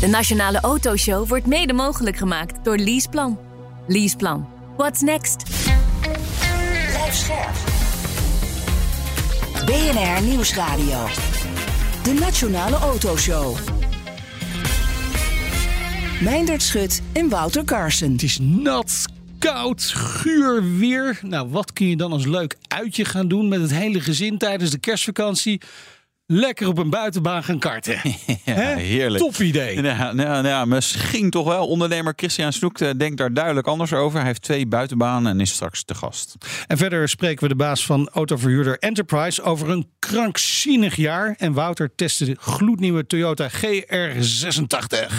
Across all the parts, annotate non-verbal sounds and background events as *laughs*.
De Nationale Autoshow wordt mede mogelijk gemaakt door Leaseplan. Leaseplan. What's next? Blijf scherp. BNR Nieuwsradio. De Nationale Autoshow. Meindert Schut en Wouter Carson. Het is nat, koud, guur weer. Nou, wat kun je dan als leuk uitje gaan doen met het hele gezin tijdens de kerstvakantie? Lekker op een buitenbaan gaan karten. *laughs* Ja, heerlijk. Top idee. Ja, nou, nou ja, misschien toch wel. Ondernemer Christian Snoek eh, denkt daar duidelijk anders over. Hij heeft twee buitenbanen en is straks te gast. En verder spreken we de baas van autoverhuurder Enterprise over een krankzinnig jaar. En Wouter testte de gloednieuwe Toyota GR86.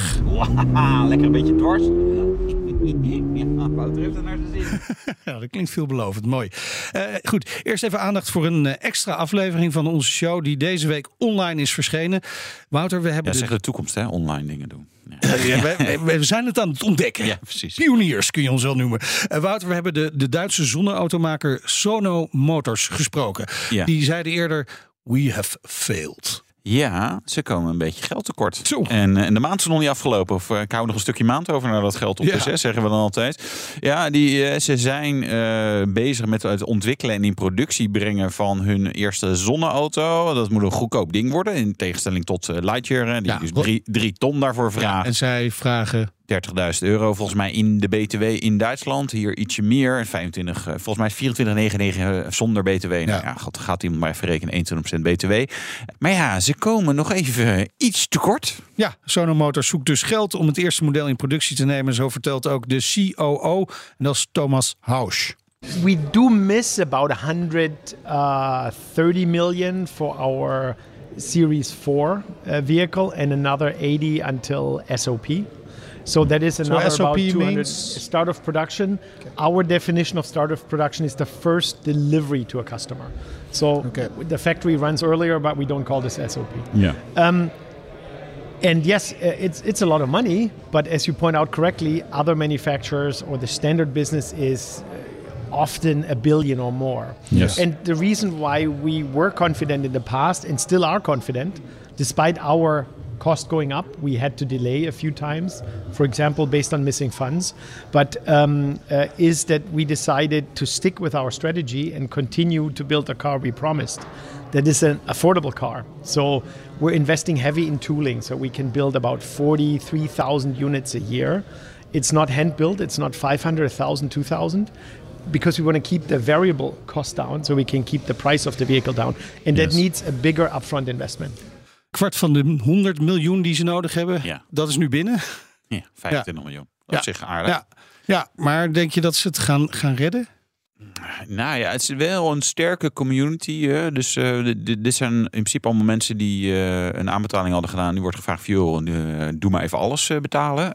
Wauw, lekker een beetje dwars. Ja, *laughs* Wouter heeft er naar zijn zin. *laughs* Ja, dat klinkt veelbelovend. Mooi. Eh, goed, eerst even aandacht voor een eh, extra aflevering van onze show die deze week online is verschenen. Wouter, we Ja, hebben zeg de... toekomst, hè? Online dingen doen. Ja. Ja, we, we- we zijn het aan het ontdekken. Ja, precies. Pioniers kun je ons wel noemen. Eh, Wouter, we hebben de, de Duitse zonneautomaker Sono Motors gesproken. Ja. Die zeiden eerder, we have failed. Ja, ze komen een beetje geld tekort. Zo. En, eh, en de maand is nog niet afgelopen. Of eh, ik hou nog een stukje maand over naar dat geld op Ja. is, hè, zeggen we dan altijd. Ja, die, eh, ze zijn bezig met het ontwikkelen en in productie brengen van hun eerste zonneauto. Dat moet een goedkoop ding worden. In tegenstelling tot Lightyear, die Ja, dus drie, drie ton daarvoor vraagt. En zij vragen 30.000 euro volgens mij in de BTW in Duitsland. Hier ietsje meer. 25, eh, volgens mij 24,99 zonder BTW. Nou ja, gaat, gaat iemand maar even rekenen 21% BTW. Maar ja, ze komen nog even iets tekort. Ja, Sono Motors zoekt dus geld om het eerste model in productie te nemen. Zo vertelt ook de COO. En dat is Thomas Hausch. We do miss about 130 million for our Series 4 uh, vehicle and another 80 until SOP. So that is another SOP about 200 means- start of production. Our definition of start of production is the first delivery to a customer. So the factory runs earlier, but we don't call this SOP. Ja. Um, and yes, uh, it's it's a lot of money, but as you point out correctly, other manufacturers or the standard business is uh, often a billion or more. Yes. And the reason why we were confident in the past and still are confident, despite our cost going up, we had to delay a few times, for example, based on missing funds, but um, uh, is that we decided to stick with our strategy and continue to build a car we promised. That is an affordable car. So we're investing heavy in tooling, so we can build about 43,000 units a year. It's not hand built, it's not 500, 1,000, 2,000 because we want to keep the variable cost down so we can keep the price of the vehicle down. And that needs a bigger upfront investment. Kwart van de 100 miljoen die ze nodig hebben, Ja. dat is nu binnen. Ja, 25 miljoen. Op Ja. zich aardig. Ja, ja, maar denk je dat ze het gaan, gaan redden? Nou ja, het is wel een sterke community. Hè? Dus eh, dit- zijn in principe allemaal mensen die eh, een aanbetaling hadden gedaan. Nu wordt gevraagd joh, eh, doe maar even alles betalen.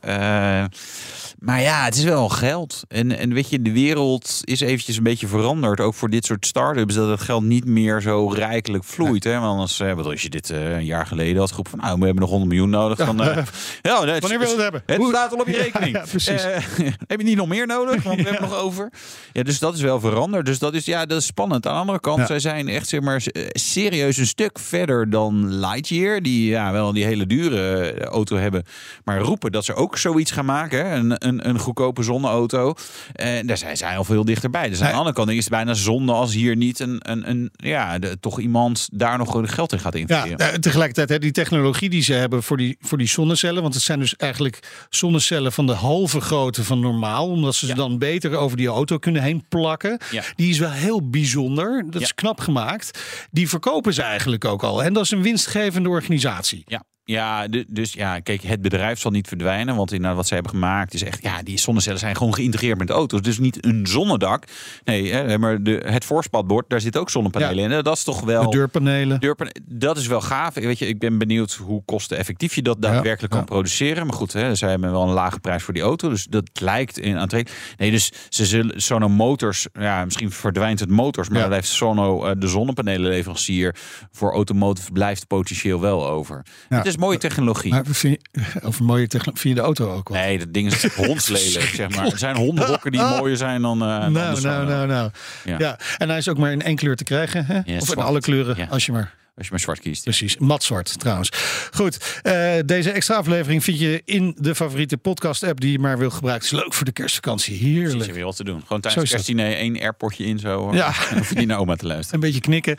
Maar ja, het is wel geld. En, en weet je, de wereld is eventjes een beetje veranderd. Ook voor dit soort start-ups. Dat het geld niet meer zo rijkelijk vloeit. Hè? Want anders, eh, als je dit eh, een jaar geleden had geroepen van... Nou, we hebben nog 100 miljoen nodig. Dan, eh, *laughs* ja, nee, Wanneer wil je het hebben? Het Hoe- staat al op je rekening. Ja, precies. Eh, *laughs* heb je niet nog meer nodig? Want we *laughs* hebben nog over. Ja, dus dat is wel veranderd. Dus dat is, ja, dat is spannend. Aan de andere kant, zij zijn echt zeg maar, serieus een stuk verder dan Lightyear. Die ja, wel die hele dure auto hebben. Maar roepen dat ze ook zoiets gaan maken. hè. Een, een, een goedkope zonneauto. En daar zijn zij al veel dichterbij. Dus aan de andere kant is het bijna zonde als hier niet een, een, een ja, de, toch iemand daar nog geld in gaat Ja, investeren. eh, tegelijkertijd hè, die technologie die ze hebben voor die, voor die zonnecellen. Want het zijn dus eigenlijk zonnecellen van de halve grootte van normaal. Omdat ze ze dan beter over die auto kunnen heen plakken. Ja. Die is wel heel bijzonder. Dat Ja. is knap gemaakt. Die verkopen ze eigenlijk ook al. En dat is een winstgevende organisatie. Ja. Ja, du- dus ja, kijk, het bedrijf zal niet verdwijnen. Want inderdaad, wat ze hebben gemaakt is echt... Ja, die zonnecellen zijn gewoon geïntegreerd met de auto's. Dus niet een zonnedak. Nee, hè, maar de, het voorspatbord, daar zit ook zonnepanelen in. En dat is toch wel... De deurpanelen. Deurpan- dat is wel gaaf. Weet je, ik ben benieuwd hoe kosteneffectief je dat daadwerkelijk ja. kan produceren. Maar goed, hè, zij hebben wel een lage prijs voor die auto. Dus dat lijkt in aantrekkelijk. Nee, dus ze zullen Sono Motors, ja, misschien verdwijnt het motors, maar Ja. dan blijft Sono, eh, de zonnepanelenleverancier, voor automotive blijft potentieel wel over. Ja. Het is mooie technologie. Maar vind je, over mooie technologie, vind je de auto ook wel? Nee, dat ding is *laughs* hondslelijk, zeg maar. Er zijn hondenbokken die *laughs* mooier zijn dan, eh nou, nou, nou, nou. Ja. Ja. en hij is ook maar in één kleur te krijgen. Hè? Ja, of in alle kleuren, Ja. als je maar... Als je maar zwart kiest. Precies, matzwart trouwens. Goed, eh, deze extra aflevering vind je in de favoriete podcast-app die je maar wil gebruiken. Het is leuk voor de kerstvakantie, Precies, heerlijk. je weer wat te doen. Gewoon tijdens kerstdiner één airportje in zo. Ja. En hoef je niet naar oma te luisteren. *laughs* Een beetje knikken,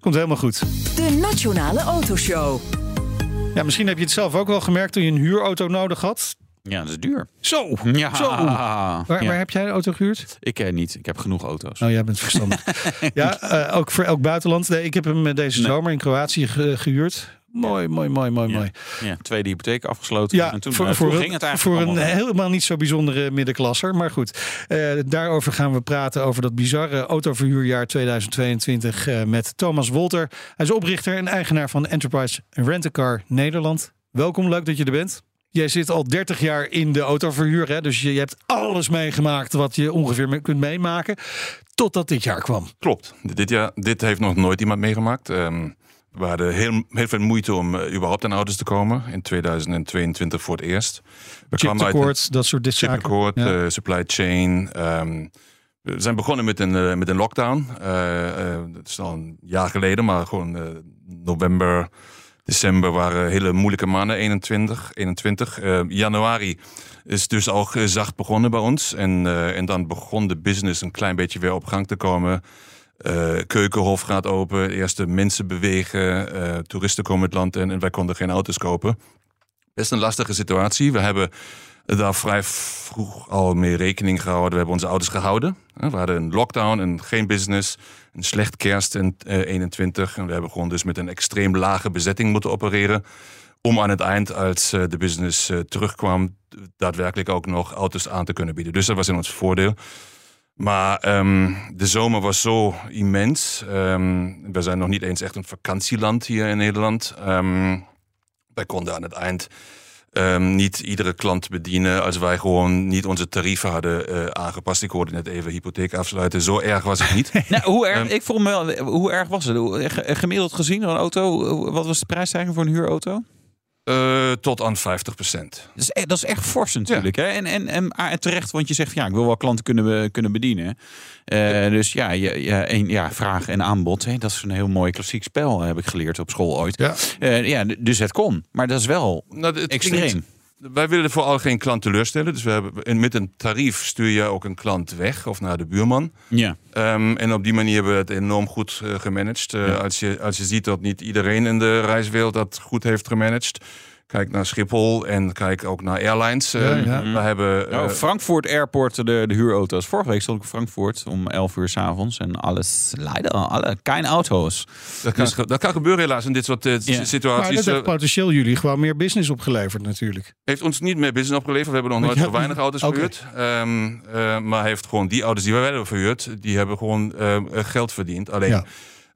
komt helemaal goed. De Nationale Autoshow. Ja, misschien heb je het zelf ook wel gemerkt toen je een huurauto nodig had. Ja, dat is duur. Zo, Ja. zo. Waar, Ja. waar heb jij de auto gehuurd? Ik eh, niet. Ik heb genoeg auto's. Oh, jij bent verstandig. *laughs* ja, eh, ook voor elk buitenland. Nee, ik heb hem eh, deze zomer in Kroatië ge- gehuurd. Mooi, mooi, mooi, mooi, mooi. Ja, tweede hypotheek afgesloten. Ja, en toen, voor, eh, voor, toen een- ging het voor eigenlijk een allemaal. helemaal niet zo bijzondere middenklasser. Maar goed, eh, daarover gaan we praten over dat bizarre autoverhuurjaar 2022 eh, met Thomas Wolter. Hij is oprichter en eigenaar van Enterprise Rent-A-Car Nederland. Welkom, leuk dat je er bent. Jij zit al 30 jaar in de autoverhuur, hè? dus je, je hebt alles meegemaakt wat je ongeveer me- kunt meemaken. Totdat dit jaar kwam. Klopt. Dit, jaar, dit heeft nog nooit iemand meegemaakt. Ehm, we hadden heel, heel veel moeite om eh, überhaupt aan auto's te komen. In 2022 voor het eerst. We kwamen uit een Chiptekort, dat soort zaken. chiptekort, Ja. eh, supply chain. ehm, we zijn begonnen met een, eh, met een lockdown. Dat is al een jaar geleden, maar gewoon november, december waren hele moeilijke maanden. 21, 21. Eh, januari is dus al zacht begonnen bij ons. En, en dan begon de business een klein beetje weer op gang te komen. Eh, Keukenhof gaat open, eerste mensen bewegen, eh, toeristen komen het land in en wij konden geen auto's kopen. Best een lastige situatie. We hebben daar vrij vroeg al mee rekening gehouden. We hebben onze auto's gehouden. Eh, We hadden een lockdown en geen business. Een slecht kerst in eh, 21. En we hebben gewoon dus met een extreem lage bezetting moeten opereren. Om aan het eind, als de business terugkwam, daadwerkelijk ook nog auto's aan te kunnen bieden. Dus dat was in ons voordeel. Maar ehm, de zomer was zo immens. Ehm, we zijn nog niet eens echt een vakantieland hier in Nederland. Ehm, wij konden aan het eind niet iedere klant bedienen als wij gewoon niet onze tarieven hadden eh, aangepast. Ik hoorde net even hypotheek afsluiten. Zo erg was het niet. *laughs* Nou, hoe erg, ik vroeg me hoe erg was het? Gemiddeld gezien, een auto, wat was de prijsstijging voor een huurauto? Eh, tot aan 50 procent. Dat is, e- dat is echt fors natuurlijk. Hè? En, en, en, ah, en terecht, want je zegt, ja, ik wil wel klanten kunnen, kunnen bedienen. Eh, dus ja, je, je, een, ja, vraag en aanbod. Hè? Dat is een heel mooi klassiek spel, heb ik geleerd op school ooit. Ja. Eh, ja, dus het kon. Maar dat is wel Nou, het extreem. klinkt- Wij willen vooral geen klant teleurstellen. Dus we hebben, en met een tarief stuur je ook een klant weg of naar de buurman. Ja. Ehm, en op die manier hebben we het enorm goed eh, gemanaged. Eh, als, je, als je ziet dat niet iedereen in de reiswereld dat goed heeft gemanaged. Kijk naar Schiphol en kijk ook naar airlines. Ja, Eh, ja. We hebben... Nou, eh, Frankfurt Airport, de, de huurauto's. Vorige week stond ik in Frankfurt om 11 uur s'avonds. En alles, leider, alle, geen auto's. dat, kan, ge- dat kan gebeuren helaas in dit soort eh, Ja. Maar situaties. dat heeft Eh, potentieel jullie gewoon meer business opgeleverd natuurlijk. heeft ons niet meer business opgeleverd. We hebben nog nooit zo weinig auto's *laughs* Oké. verhuurd. Ehm, eh, maar heeft gewoon die auto's die wij hebben verhuurd, die hebben gewoon eh, geld verdiend. Alleen Ja.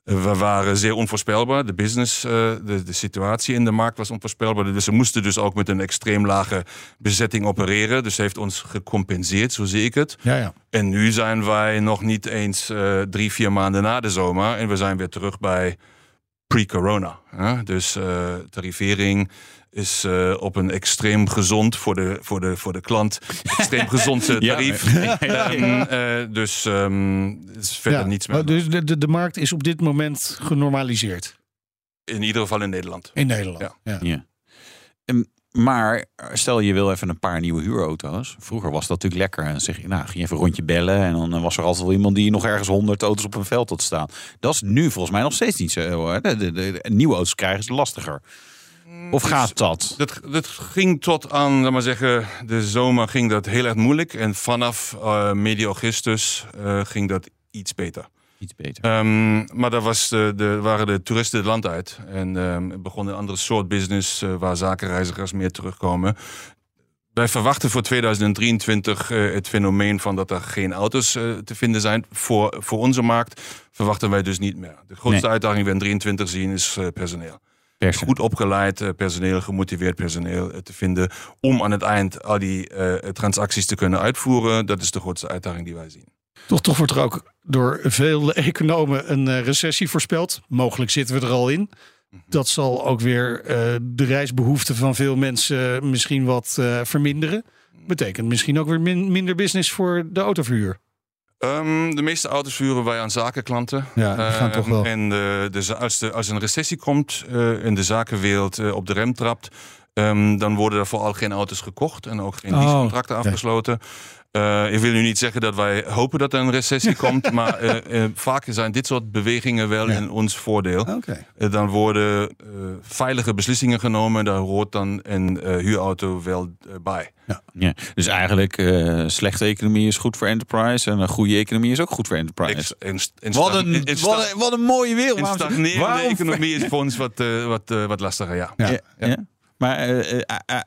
We waren zeer onvoorspelbaar. De business, eh, de, de situatie in de markt was onvoorspelbaar. Dus we moesten dus ook met een extreem lage bezetting opereren. Dus heeft ons gecompenseerd, zo zie ik het. Ja, ja. En nu zijn wij nog niet eens eh, drie, vier maanden na de zomer. En we zijn weer terug bij pre-corona. hè. Dus eh tarivering is eh, op een extreem gezond voor de, voor de, voor de klant. Extreem *laughs* gezond eh, Ja. tarief. *laughs* Ehm, eh, dus is verder niets meer. Maar Dus de, de, de markt is op dit moment genormaliseerd In ieder geval in Nederland. in Nederland. Ja. Ja. Ja. Ehm, maar stel je wil even een paar nieuwe huurauto's. Vroeger was dat natuurlijk lekker. En dan zeg je, nou, ging je even een rondje bellen. En dan was er altijd wel iemand die nog ergens honderd auto's op een veld had staan. Dat is nu volgens mij nog steeds niet zo. Hoor. De, de, de- de nieuwe auto's krijgen is lastiger. Of gaat dat? Dat, dat ging tot aan, laat maar zeggen, de zomer ging dat heel erg moeilijk. En vanaf eh medio augustus eh, ging dat iets beter. Iets beter. Ehm, maar daar was de, de, waren de toeristen het land uit. En um, begon een andere soort business uh, waar zakenreizigers meer terugkomen. Wij verwachten voor 2023 uh, het fenomeen van dat er geen auto's uh, te vinden zijn. Voor, voor onze markt verwachten wij dus niet meer. De grootste nee. uitdaging die we in 2023 zien is uh, personeel. Persen. Goed opgeleid uh, personeel, gemotiveerd personeel uh, te vinden. Om aan het eind al die transacties te kunnen uitvoeren. Dat is de grootste uitdaging die wij zien. Toch, toch wordt er ook door veel economen een recessie voorspeld. Mogelijk zitten we er al in. Dat zal ook weer uh, de reisbehoeften van veel mensen misschien wat uh, verminderen. Betekent misschien ook weer min, minder business voor de autoverhuur. Um, de meeste auto's vuren wij aan zakenklanten. Ja, gaan uh, toch wel. En de, de, als, de, als een recessie komt en de zakenwereld op de rem trapt, um, dan worden er vooral geen auto's gekocht en ook geen leasecontracten oh, afgesloten. Uh, ik wil nu niet zeggen dat wij hopen dat er een recessie *laughs* komt, maar uh, uh, vaak zijn dit soort bewegingen wel ja. in ons voordeel. Okay. dan worden veilige beslissingen genomen, daar hoort dan een huurauto wel bij. Ja. ja. Dus eigenlijk slechte economie is goed voor enterprise en een goede economie is ook goed voor enterprise. Wat, een, in wat, een, wat een mooie wereld. Een stagnerende economie is voor ons wat, wat, wat lastiger, ja. ja. Maar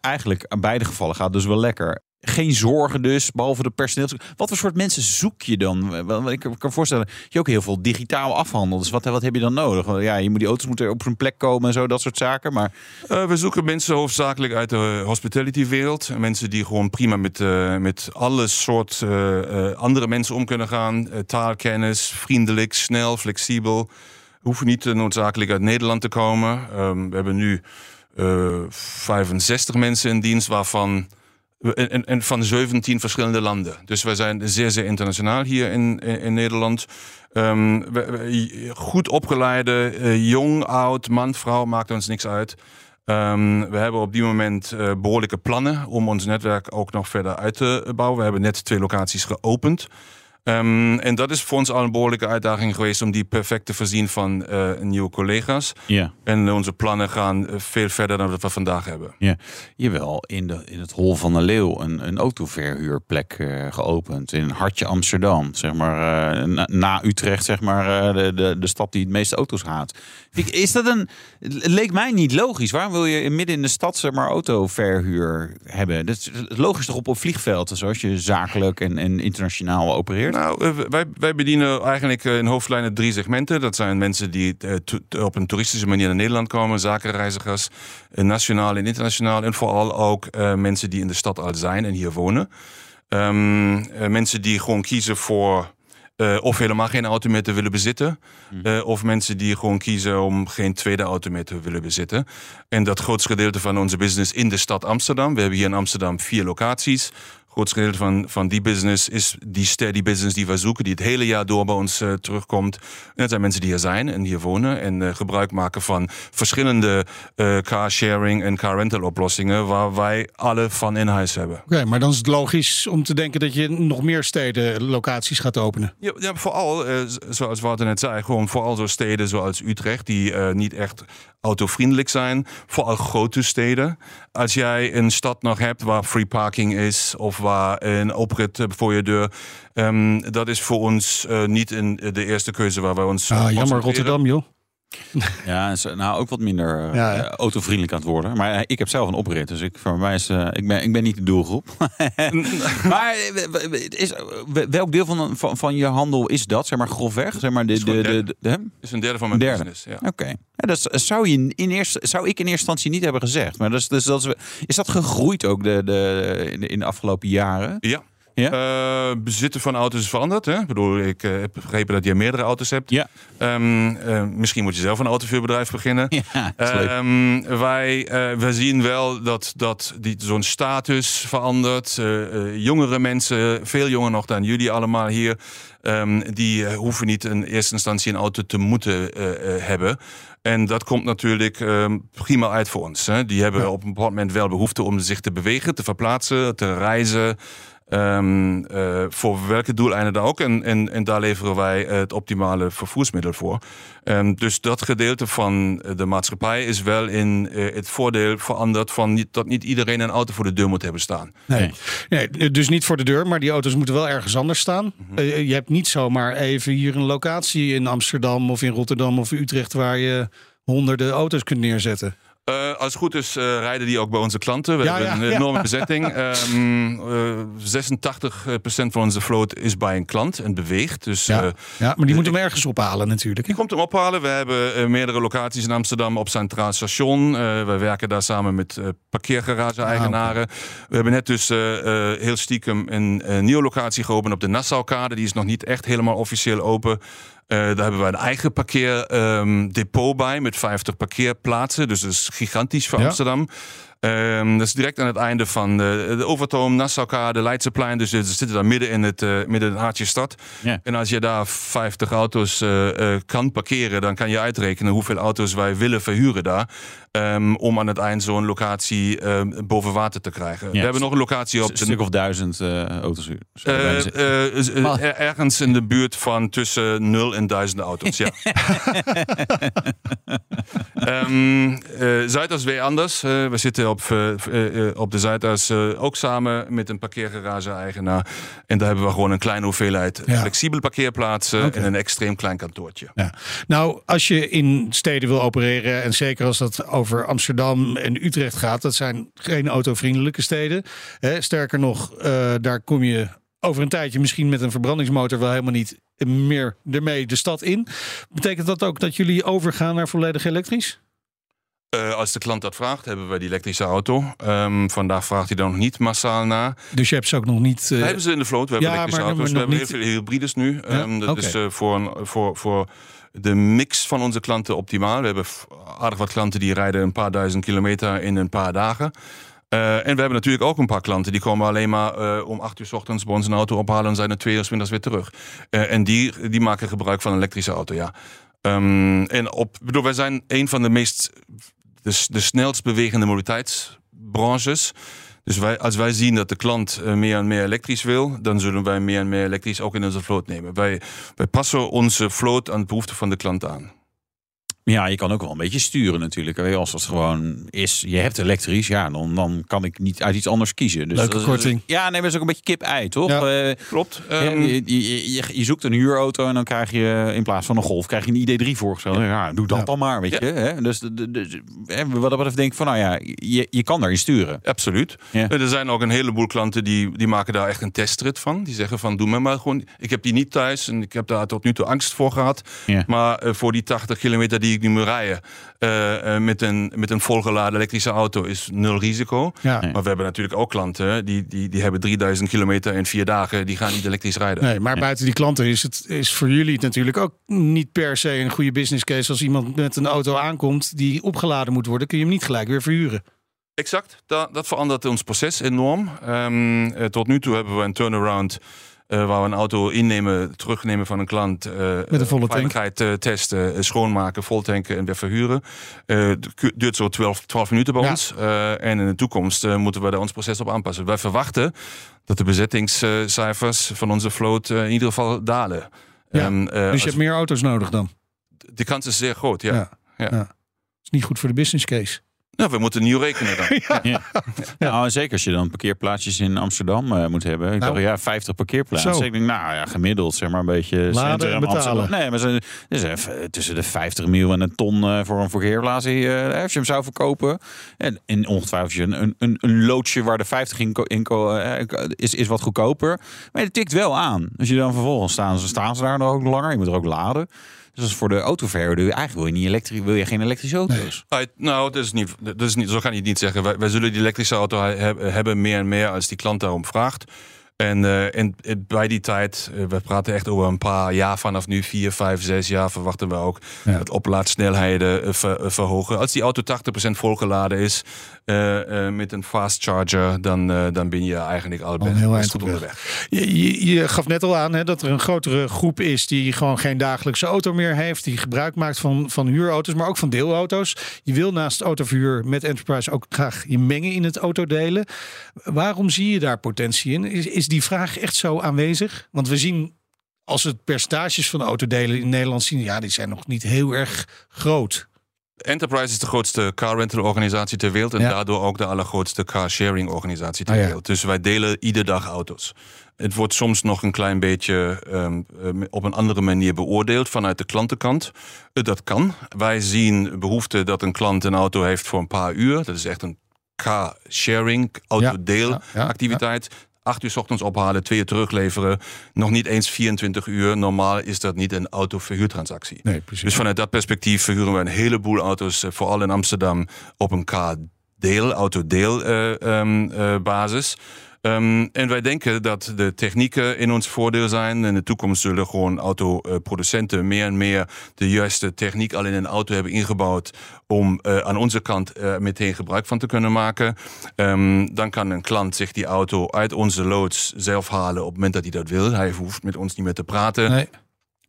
eigenlijk, aan beide gevallen gaat het dus wel lekker geen zorgen dus, behalve de personeel. Wat voor soort mensen zoek je dan? Ik kan voorstellen je ook heel veel digitaal afhandelt. Dus wat, wat heb je dan nodig? Ja, je moet, die auto's moeten op zijn plek komen en zo, dat soort zaken. Maar... We zoeken mensen hoofdzakelijk uit de hospitality-wereld. Mensen die gewoon prima met, met alle soort andere mensen om kunnen gaan. taalkennis, vriendelijk, snel, flexibel. Hoeven niet noodzakelijk uit Nederland te komen. Um, we hebben nu 65 mensen in dienst, waarvan... En, en, van 17 verschillende landen. Dus wij zijn zeer, zeer internationaal hier in, in, Nederland. Um, we, goed opgeleide, uh, jong, oud, man, vrouw, maakt ons niks uit. Um, we hebben op die moment uh, behoorlijke plannen om ons netwerk ook nog verder uit te bouwen. We hebben net twee locaties geopend. Um, en dat is voor ons al een behoorlijke uitdaging geweest om die perfect te voorzien van uh, nieuwe collega's. Ja. En onze plannen gaan veel verder dan wat we vandaag hebben. Ja. Jawel, in, de, in het Hol van de Leeuw een, een autoverhuurplek uh, geopend in Hartje Amsterdam. Zeg maar, uh, na, na, Utrecht, zeg maar, de, de, de stad die het meeste auto's haat. Is dat een. Het leek mij niet logisch. Waarom wil je midden in de stad zeg maar autoverhuur hebben? Dat is logisch toch op een vliegveld, zoals je zakelijk en, en internationaal opereert? Nou, wij, wij bedienen eigenlijk in hoofdlijnen drie segmenten. Dat zijn mensen die op een toeristische manier naar Nederland komen, zakenreizigers, nationaal en internationaal. En vooral ook uh, mensen die in de stad al zijn en hier wonen. Um, uh, mensen die gewoon kiezen voor uh, of helemaal geen auto meer te willen bezitten. Uh, of mensen die gewoon kiezen om geen tweede auto meer te willen bezitten. En dat grootste gedeelte van onze business in de stad Amsterdam. We hebben hier in Amsterdam vier locaties grootste gedeelte van, van die business is die steady business die we zoeken, die het hele jaar door bij ons uh, terugkomt. En dat zijn mensen die hier zijn en hier wonen en uh, gebruik maken van verschillende uh, carsharing en car rental oplossingen waar wij alle van in huis hebben. Oké, okay, maar dan is het logisch om te denken dat je nog meer steden locaties gaat openen. Ja, ja vooral, zoals Wouter net zei, gewoon vooral zo steden zoals Utrecht die niet echt autovriendelijk zijn. Vooral grote steden. Als jij een stad nog hebt waar free parking is of waar een oprit voor je deur. Um, dat is voor ons uh, niet in de eerste keuze waar wij ons. Ah, jammer Rotterdam, joh. *laughs* Ja, is nou ook wat minder uh, ja, ja. autovriendelijk aan het worden. Maar uh, ik heb zelf een oprit, dus ik, voor mij is, uh, ik, ben, ik ben niet de doelgroep. *laughs* *laughs* maar is, welk deel van, van, van je handel is dat? Zeg maar grofweg? Zeg maar de, is, de, de, de, de, is een derde van mijn derde. business. Ja. Oké. Okay. Ja, dat zou, je in eerste, zou ik in eerste instantie niet hebben gezegd. Maar dat is, dus dat is, is dat gegroeid ook de, de, in, de, in de afgelopen jaren? Ja. Ja? Uh, bezitten van auto's is veranderd. Hè? Ik bedoel, ik uh, heb begrepen dat je meerdere auto's hebt. Ja. Um, uh, misschien moet je zelf een autovuurbedrijf beginnen. *laughs* Ja, um, wij, wij zien wel dat, dat zo'n status verandert. jongere mensen, veel jonger nog dan jullie allemaal hier, um, die hoeven niet in eerste instantie een auto te moeten hebben. En dat komt natuurlijk um, prima uit voor ons. Hè? Die hebben ja. op een bepaald moment wel behoefte om zich te bewegen, te verplaatsen, te reizen. Um, uh, voor welke doeleinden dan ook. En, en, en daar leveren wij het optimale vervoersmiddel voor. Um, dus dat gedeelte van de maatschappij is wel in uh, het voordeel veranderd van niet, dat niet iedereen een auto voor de deur moet hebben staan. Nee. nee, dus niet voor de deur, maar die auto's moeten wel ergens anders staan. Mm -hmm. uh, je hebt niet zomaar even hier een locatie in Amsterdam of in Rotterdam of Utrecht waar je honderden auto's kunt neerzetten. Uh, als het goed is, uh, rijden die ook bij onze klanten. We ja, hebben ja, een enorme ja. *laughs* bezetting. Um, uh, 86% van onze vloot is bij een klant en beweegt. Dus, ja. ja, maar die moet hem ergens ophalen natuurlijk. Die komt hem ophalen. We hebben meerdere locaties in Amsterdam op Centraal Station. we werken daar samen met parkeergarage-eigenaren. Ah, okay. We hebben net dus heel stiekem een, een nieuwe locatie geopend op de Nassaukade. Die is nog niet echt helemaal officieel open. Uh, daar hebben we een eigen parkeerdepot um, bij met 50 parkeerplaatsen. Dus dat is gigantisch voor ja. Amsterdam. Um, dat is direct aan het einde van de, de Overtoom, Nassaukade, Leidseplein. Dus we zitten daar midden in het, uh, midden in het hartje stad. En als je daar 50 auto's uh, uh, kan parkeren, dan kan je uitrekenen hoeveel auto's wij willen verhuren daar. Um, om aan het eind zo'n locatie um, boven water te krijgen. We hebben nog een locatie op. Een stuk of duizend auto's. ergens in de buurt van tussen 0 en duizenden auto's. ja. *laughs* Zuidas weer anders. we zitten op, uh, op de Zuidas ook samen met een parkeergarage-eigenaar. En daar hebben we gewoon een kleine hoeveelheid ja. flexibele parkeerplaatsen okay. en een extreem klein kantoortje. Ja. Nou, als je in steden wil opereren, en zeker als dat over Amsterdam en Utrecht gaat, dat zijn geen autovriendelijke steden. Hè, sterker nog, uh, daar kom je over een tijdje misschien met een verbrandingsmotor wel helemaal niet meer ermee de stad in. Betekent dat ook dat jullie overgaan naar volledig elektrisch? Uh, als de klant dat vraagt, hebben we die elektrische auto. Um, vandaag vraagt hij dan nog niet massaal na. Dus je hebt ze ook nog niet. Uh... We hebben ze in de vloot. We hebben ja, elektrische auto's. We hebben niet... heel veel hybrides nu. Ja? Um, dat okay. is uh, voor, een, voor, voor de mix van onze klanten optimaal. We hebben aardig wat klanten die rijden een paar duizend kilometer in een paar dagen. Uh, en we hebben natuurlijk ook een paar klanten die komen alleen maar uh, om acht uur s ochtends bij ons een auto ophalen en zijn er twee uur middags weer terug. Uh, en die, die maken gebruik van een elektrische auto, ja. Um, en op, bedoel, wij zijn een van de meest de, de snelst bewegende mobiliteitsbranches. Dus wij, als wij zien dat de klant meer en meer elektrisch wil, dan zullen wij meer en meer elektrisch ook in onze vloot nemen. Wij, wij passen onze vloot aan de behoeften van de klant aan. Ja, je kan ook wel een beetje sturen natuurlijk. Als het gewoon is, je hebt elektrisch, ja, dan, dan kan ik niet uit iets anders kiezen. Dus Leuke korting. Ja, nee, maar dat is ook een beetje kip-ei, toch? Ja, uh, klopt. Um, je, je, je, je, zoekt een huurauto en dan krijg je in plaats van een Golf krijg je een ID3 voorgesteld. Ja, ja doe dat ja. dan maar, weet je. Hè? Dus, de, de, wat dat betreft denk ik van, nou ja, je, je kan daarin sturen. Absoluut. Er zijn ook een heleboel klanten die, die maken daar echt een testrit van. Die zeggen van, doe me maar gewoon. Ik heb die niet thuis en ik heb daar tot nu toe angst voor gehad. Maar uh, voor die 80 kilometer die ik nu moet rijden, uh, met, een, met een volgeladen elektrische auto is nul risico. Ja. Maar we hebben natuurlijk ook klanten die, die, die hebben 3000 kilometer in vier dagen. Die gaan niet elektrisch rijden. Nee, maar buiten die klanten is het is voor jullie natuurlijk ook niet per se een goede business case. Als iemand met een auto aankomt die opgeladen moet worden, kun je hem niet gelijk weer verhuren. Exact, dat, dat verandert ons proces enorm. Um, tot nu toe hebben we een turnaround uh, waar we een auto innemen, terugnemen van een klant. Uh, Met een volle veiligheid tank. testen, schoonmaken, voltanken en weer verhuren. Het duurt zo 12, 12 minuten bij ja. ons. en in de toekomst moeten we daar ons proces op aanpassen. Wij verwachten dat de bezettingscijfers van onze vloot in ieder geval dalen. Ja. Um, dus je hebt meer auto's nodig dan? De kans is zeer groot, ja. ja. ja. ja. is niet goed voor de business case. Nou, we moeten nieuw rekenen dan. ja. *laughs* Ja. Ja. Nou, zeker als je dan parkeerplaatsjes in Amsterdam uh, moet hebben. Ik nou, dacht, ja, 50 parkeerplaatsen. Zo. Ik denk, nou ja, gemiddeld zeg maar een beetje Laden en Amsterdam. Nee, maar ze is even tussen de 50 mil en een ton uh, voor een parkeerplaats. Uh, als je hem zou verkopen. En, en ongetwijfeld een, een, een, een loodje waar de 50 in, in is, is wat goedkoper. Maar het tikt wel aan. Als je dan vervolgens staan, ze staan ze daar nog ook langer. Je moet er ook laden. Dus als voor de autoverhuurder, eigenlijk wil je, niet elektrisch, wil je geen elektrische auto's. Nee. Nou, dat is niet, dat is niet, zo kan je het niet zeggen. Wij, wij zullen die elektrische auto hebben meer en meer als die klant daarom vraagt. En, uh, en, en, bij die tijd, uh, we praten echt over een paar jaar vanaf nu, vier, vijf, zes jaar, verwachten we ook ja. dat oplaadsnelheden uh, ver, verhogen. Als die auto 80% volgeladen is met een fast charger, dan, dan ben je eigenlijk al, al heel eind goed onderweg. Je, je, je, gaf net al aan hè, dat er een grotere groep is die gewoon geen dagelijkse auto meer heeft, die gebruik maakt van, van huurauto's, maar ook van deelauto's. Je wil naast autoverhuur met Enterprise ook graag je mengen in het autodelen. Waarom zie je daar potentie in? Is, is die vraag echt zo aanwezig? Want we zien als we het percentages van autodelen in Nederland zien, ja, die zijn nog niet heel erg groot. Enterprise is de grootste car rental organisatie ter wereld en Ja. daardoor ook de allergrootste car sharing organisatie ter Ah, ja. wereld. Dus wij delen iedere dag auto's. Het wordt soms nog een klein beetje ehm, eh, op een andere manier beoordeeld vanuit de klantenkant. Eh, Dat kan. Wij zien behoefte dat een klant een auto heeft voor een paar uur. Dat is echt een car sharing, autodeel Ja, ja, ja, activiteit. Acht uur 's ochtends ophalen, twee uur terugleveren. Nog niet eens 24 uur. Normaal is dat niet een autoverhuurtransactie. Nee, precies. Dus vanuit dat perspectief verhuren we een heleboel auto's, eh, vooral in Amsterdam, op een K-deel, autodeel ehm, eh, Ehm, en wij denken dat de technieken in ons voordeel zijn. In de toekomst zullen gewoon autoproducenten meer en meer de juiste techniek al in een auto hebben ingebouwd om eh, aan onze kant eh, meteen gebruik van te kunnen maken. Ehm, dan kan een klant zich die auto uit onze loods zelf halen op het moment dat hij dat wil. Hij hoeft met ons niet meer te praten. Nee.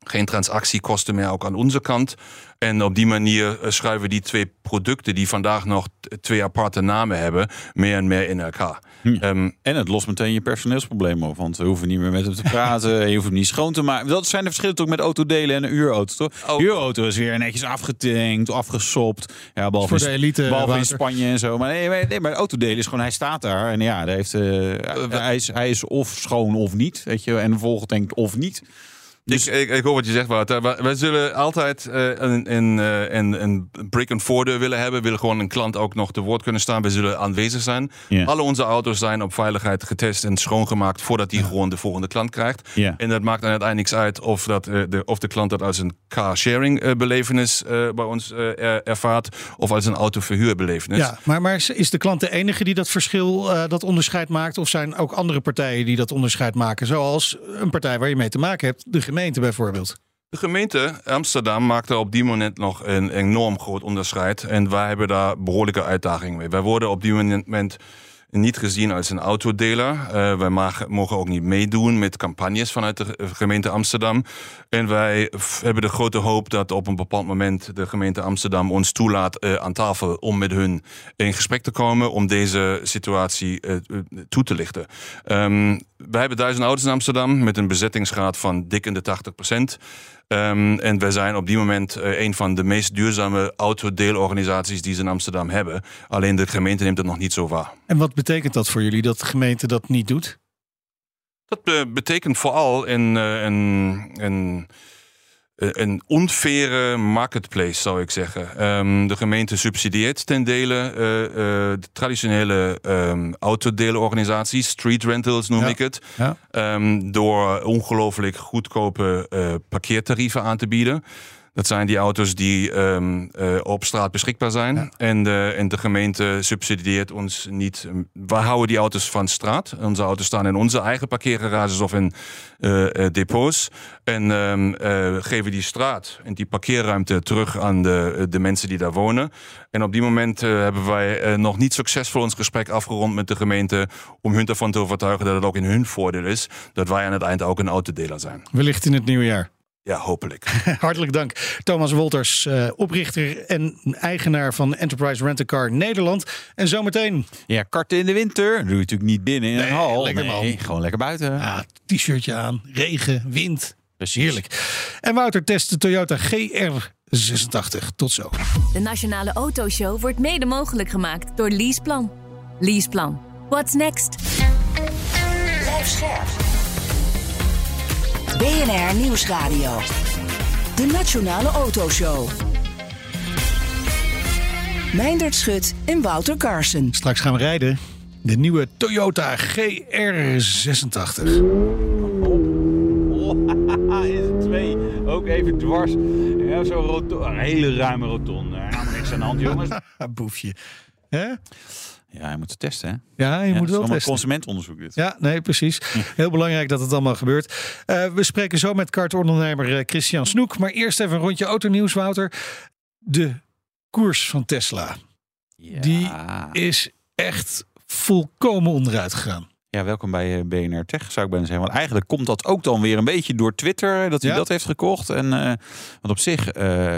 Geen transactiekosten meer, ook aan onze kant. En op die manier eh, schuiven die twee producten, die vandaag nog twee aparte namen hebben, meer en meer in elkaar. Ehm, En het lost meteen je personeelsprobleem op. Want we hoeven niet meer met hem te *laughs* praten. en je hoeft hem niet schoon te maken. Dat zijn de verschillen toch met autodelen en een uurauto, toch? Oh. Huurauto is weer netjes afgetankt, afgesopt. Ja, behalve, Voor de in- elite, behalve in. Spanje en zo. Maar nee, maar, nee, maar autodelen is gewoon, hij staat daar. En ja, hij, heeft, eh, hij, is, hij is of schoon of niet. Weet je, en volgetankt of niet. Ik, ik, ik hoor wat je zegt, Wouter. Wij, zullen altijd eh, een, een, eh, een, een brick en voordeur willen hebben. We willen gewoon een klant ook nog te woord kunnen staan. We zullen aanwezig zijn. Alle onze auto's zijn op veiligheid getest en schoongemaakt voordat die gewoon de volgende klant krijgt. En dat maakt dan uiteindelijk niks uit of, dat, eh, de, of de klant dat als een car-sharing belevenis bij ons ervaart of als een autoverhuurbelevenis. Ja, maar, maar is- de klant de enige die dat verschil, dat onderscheid maakt? Of zijn ook andere partijen die dat onderscheid maken? Zoals een partij waar je mee te maken hebt, de gemeente bijvoorbeeld. De gemeente Amsterdam maakte op die moment nog een enorm groot onderscheid. En wij hebben daar behoorlijke uitdagingen mee. Wij worden op die moment niet gezien als een autodeler. Eh, wij mogen ook niet meedoen met campagnes vanuit de ge- gemeente Amsterdam. En wij hebben de grote hoop dat op een bepaald moment de gemeente Amsterdam ons toelaat eh, aan tafel om met hun in gesprek te komen om deze situatie eh, toe te lichten. Ehm, wij hebben duizend auto's in Amsterdam met een bezettingsgraad van dik in de 80 procent. Ehm, en wij zijn op die moment eh, een van de meest duurzame autodeelorganisaties die ze in Amsterdam hebben. Alleen de gemeente neemt het nog niet zo waar. En wat betekent dat voor jullie dat de gemeente dat niet doet? Dat eh, betekent vooral een, eh, een, een, een onfaire marketplace, zou ik zeggen. Ehm, de gemeente subsidieert ten dele eh, eh, de traditionele autodeelorganisaties, street rentals noem Ja. ik het, Ja. ehm, door ongelooflijk goedkope eh, parkeertarieven aan te bieden. Dat zijn die auto's die ehm, eh, op straat beschikbaar zijn. En, de, en de gemeente subsidieert ons niet. Wij houden die auto's van straat. Onze auto's staan in onze eigen parkeergarages of in eh, eh, depots. En ehm, eh, geven die straat en die parkeerruimte terug aan de, de mensen die daar wonen. En op die moment hebben wij nog niet succesvol ons gesprek afgerond met de gemeente. Om hun ervan te overtuigen dat het ook in hun voordeel is. Dat wij aan het eind ook een autodeler zijn. Wellicht in het nieuwe jaar. Ja, hopelijk. *laughs* Hartelijk dank. Thomas Wolters, eh, oprichter en eigenaar van Enterprise Rent-A-Car Nederland. En zometeen Ja, karten in de winter. Dat doe je natuurlijk niet binnen in Nee, een hal. lekker man. Nee, gewoon lekker buiten. ah, t-shirtje aan, regen, wind. Precies. Heerlijk. En Wouter test de Toyota GR86. Tot zo. De Nationale Autoshow wordt mede mogelijk gemaakt door Leaseplan. Leaseplan. What's next? Blijf scherp. BNR Nieuwsradio. De Nationale Autoshow. Meindert Schut en Wouter Carson. Straks gaan we rijden. De nieuwe Toyota GR86. *laughs* is het twee. Ook even dwars. Ja, zo'n roto- een hele ruime rotonde. Helemaal niks aan de hand, jongens. *laughs* Boefje. Hè? Ja, je moet het testen, hè? Ja, je Ja, moet het is wel testen. consumentenonderzoek dit. Ja, nee, precies. *laughs* Heel belangrijk dat het allemaal gebeurt. Eh, we spreken zo met kartondernemer eh, Christian Snoek. Maar eerst even een rondje autonieuws, Wouter. De koers van Tesla. Ja. Die is echt volkomen onderuit gegaan. Ja, welkom bij eh, BNR Tech, zou ik bijna zeggen. Want eigenlijk komt dat ook dan weer een beetje door Twitter, dat hij Ja. dat heeft gekocht. En, eh, want op zich,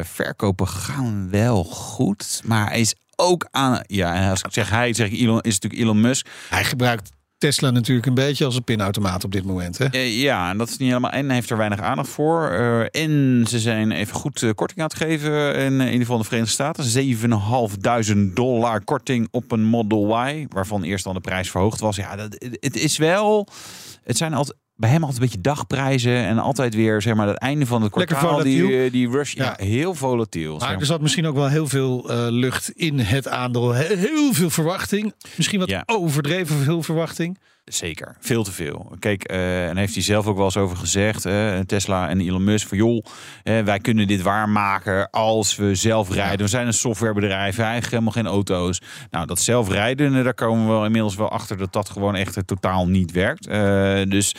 verkopen gaan wel goed. Maar hij is ook aan... Ja, en als ik zeg hij, zeg ik Elon, is het natuurlijk Elon Musk. Hij gebruikt Tesla natuurlijk een beetje als een pinautomaat op dit moment. Hè? Eh, ja, en dat is niet helemaal. En heeft er weinig aandacht voor. Uh, en ze zijn even goed uh, korting aan het geven in, in ieder geval de Verenigde Staten. 7.500 dollar korting op een Model Y, waarvan eerst dan de prijs verhoogd was. Ja, dat, het is wel. Het zijn altijd bij hem altijd een beetje dagprijzen en altijd weer zeg maar het einde van het kwartaal die, die rush ja, heel volatiel. Maar er zat misschien ook wel heel veel uh, lucht in het aandeel, heel veel verwachting, misschien wat ja. overdreven veel verwachting. Zeker, veel te veel. Kijk, uh, en heeft hij zelf ook wel eens over gezegd, uh, Tesla en Elon Musk, van joh, uh, wij kunnen dit waarmaken als we zelf rijden. We zijn een softwarebedrijf, eigenlijk helemaal geen auto's. Nou, dat zelfrijden, daar komen we wel inmiddels wel achter dat dat gewoon echt totaal niet werkt. dus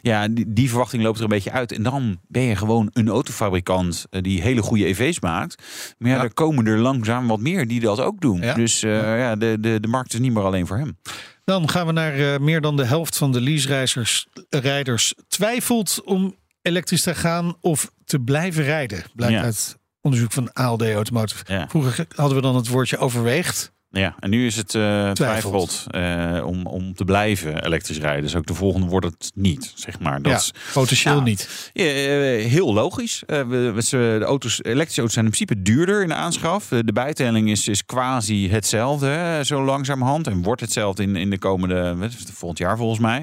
ja, die, die, verwachting loopt er een beetje uit. En dan ben je gewoon een autofabrikant die hele goede EV's maakt. Maar ja, ja. er komen er langzaam wat meer die dat ook doen. Ja. Dus ja, de, de, de markt is niet meer alleen voor hem. Dan gaan we naar uh, meer dan de helft van de lease-rijders twijfelt om elektrisch te gaan of te blijven rijden. Blijkt ja. uit onderzoek van ALD Automotive. Ja. Vroeger hadden we dan het woordje overweegt. Ja, en nu is het uh, twijfelt uh, om, om te blijven elektrisch rijden. Dus ook de volgende wordt het niet, zeg maar. Dat ja, is, potentieel nou, niet. Ja, heel logisch. Uh, we, we, de auto's, elektrische auto's zijn in principe duurder in de aanschaf. De bijtelling is, is quasi hetzelfde, hè, zo langzamerhand. En wordt hetzelfde in, in de komende, volgend jaar volgens mij.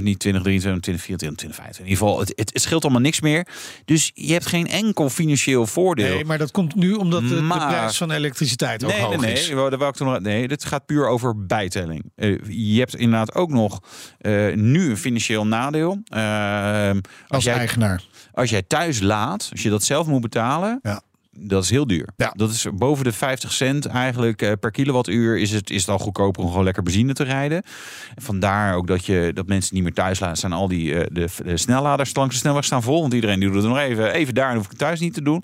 niet 2023, 2024, 2025. In ieder geval, het, het, het, scheelt allemaal niks meer. Dus je hebt geen enkel financieel voordeel. Nee, maar dat komt nu omdat de, maar, de prijs van elektriciteit ook nee, hoog nee, is. Daar wou ik toen nog. Nee, dit gaat puur over bijtelling. Uh, je hebt inderdaad ook nog uh, nu een financieel nadeel. Uh, als, als jij, eigenaar. Als jij thuis laat, als je dat zelf moet betalen. Ja. Dat is heel duur. Ja. Dat is boven de 50 cent eigenlijk per kilowattuur is het, is het al goedkoper om gewoon lekker benzine te rijden. En vandaar ook dat, je, dat mensen niet meer thuis laten. Zijn al die de, de snelladers langs de snelweg staan vol. Want iedereen doet het nog even, even daar. Hoef ik het thuis niet te doen.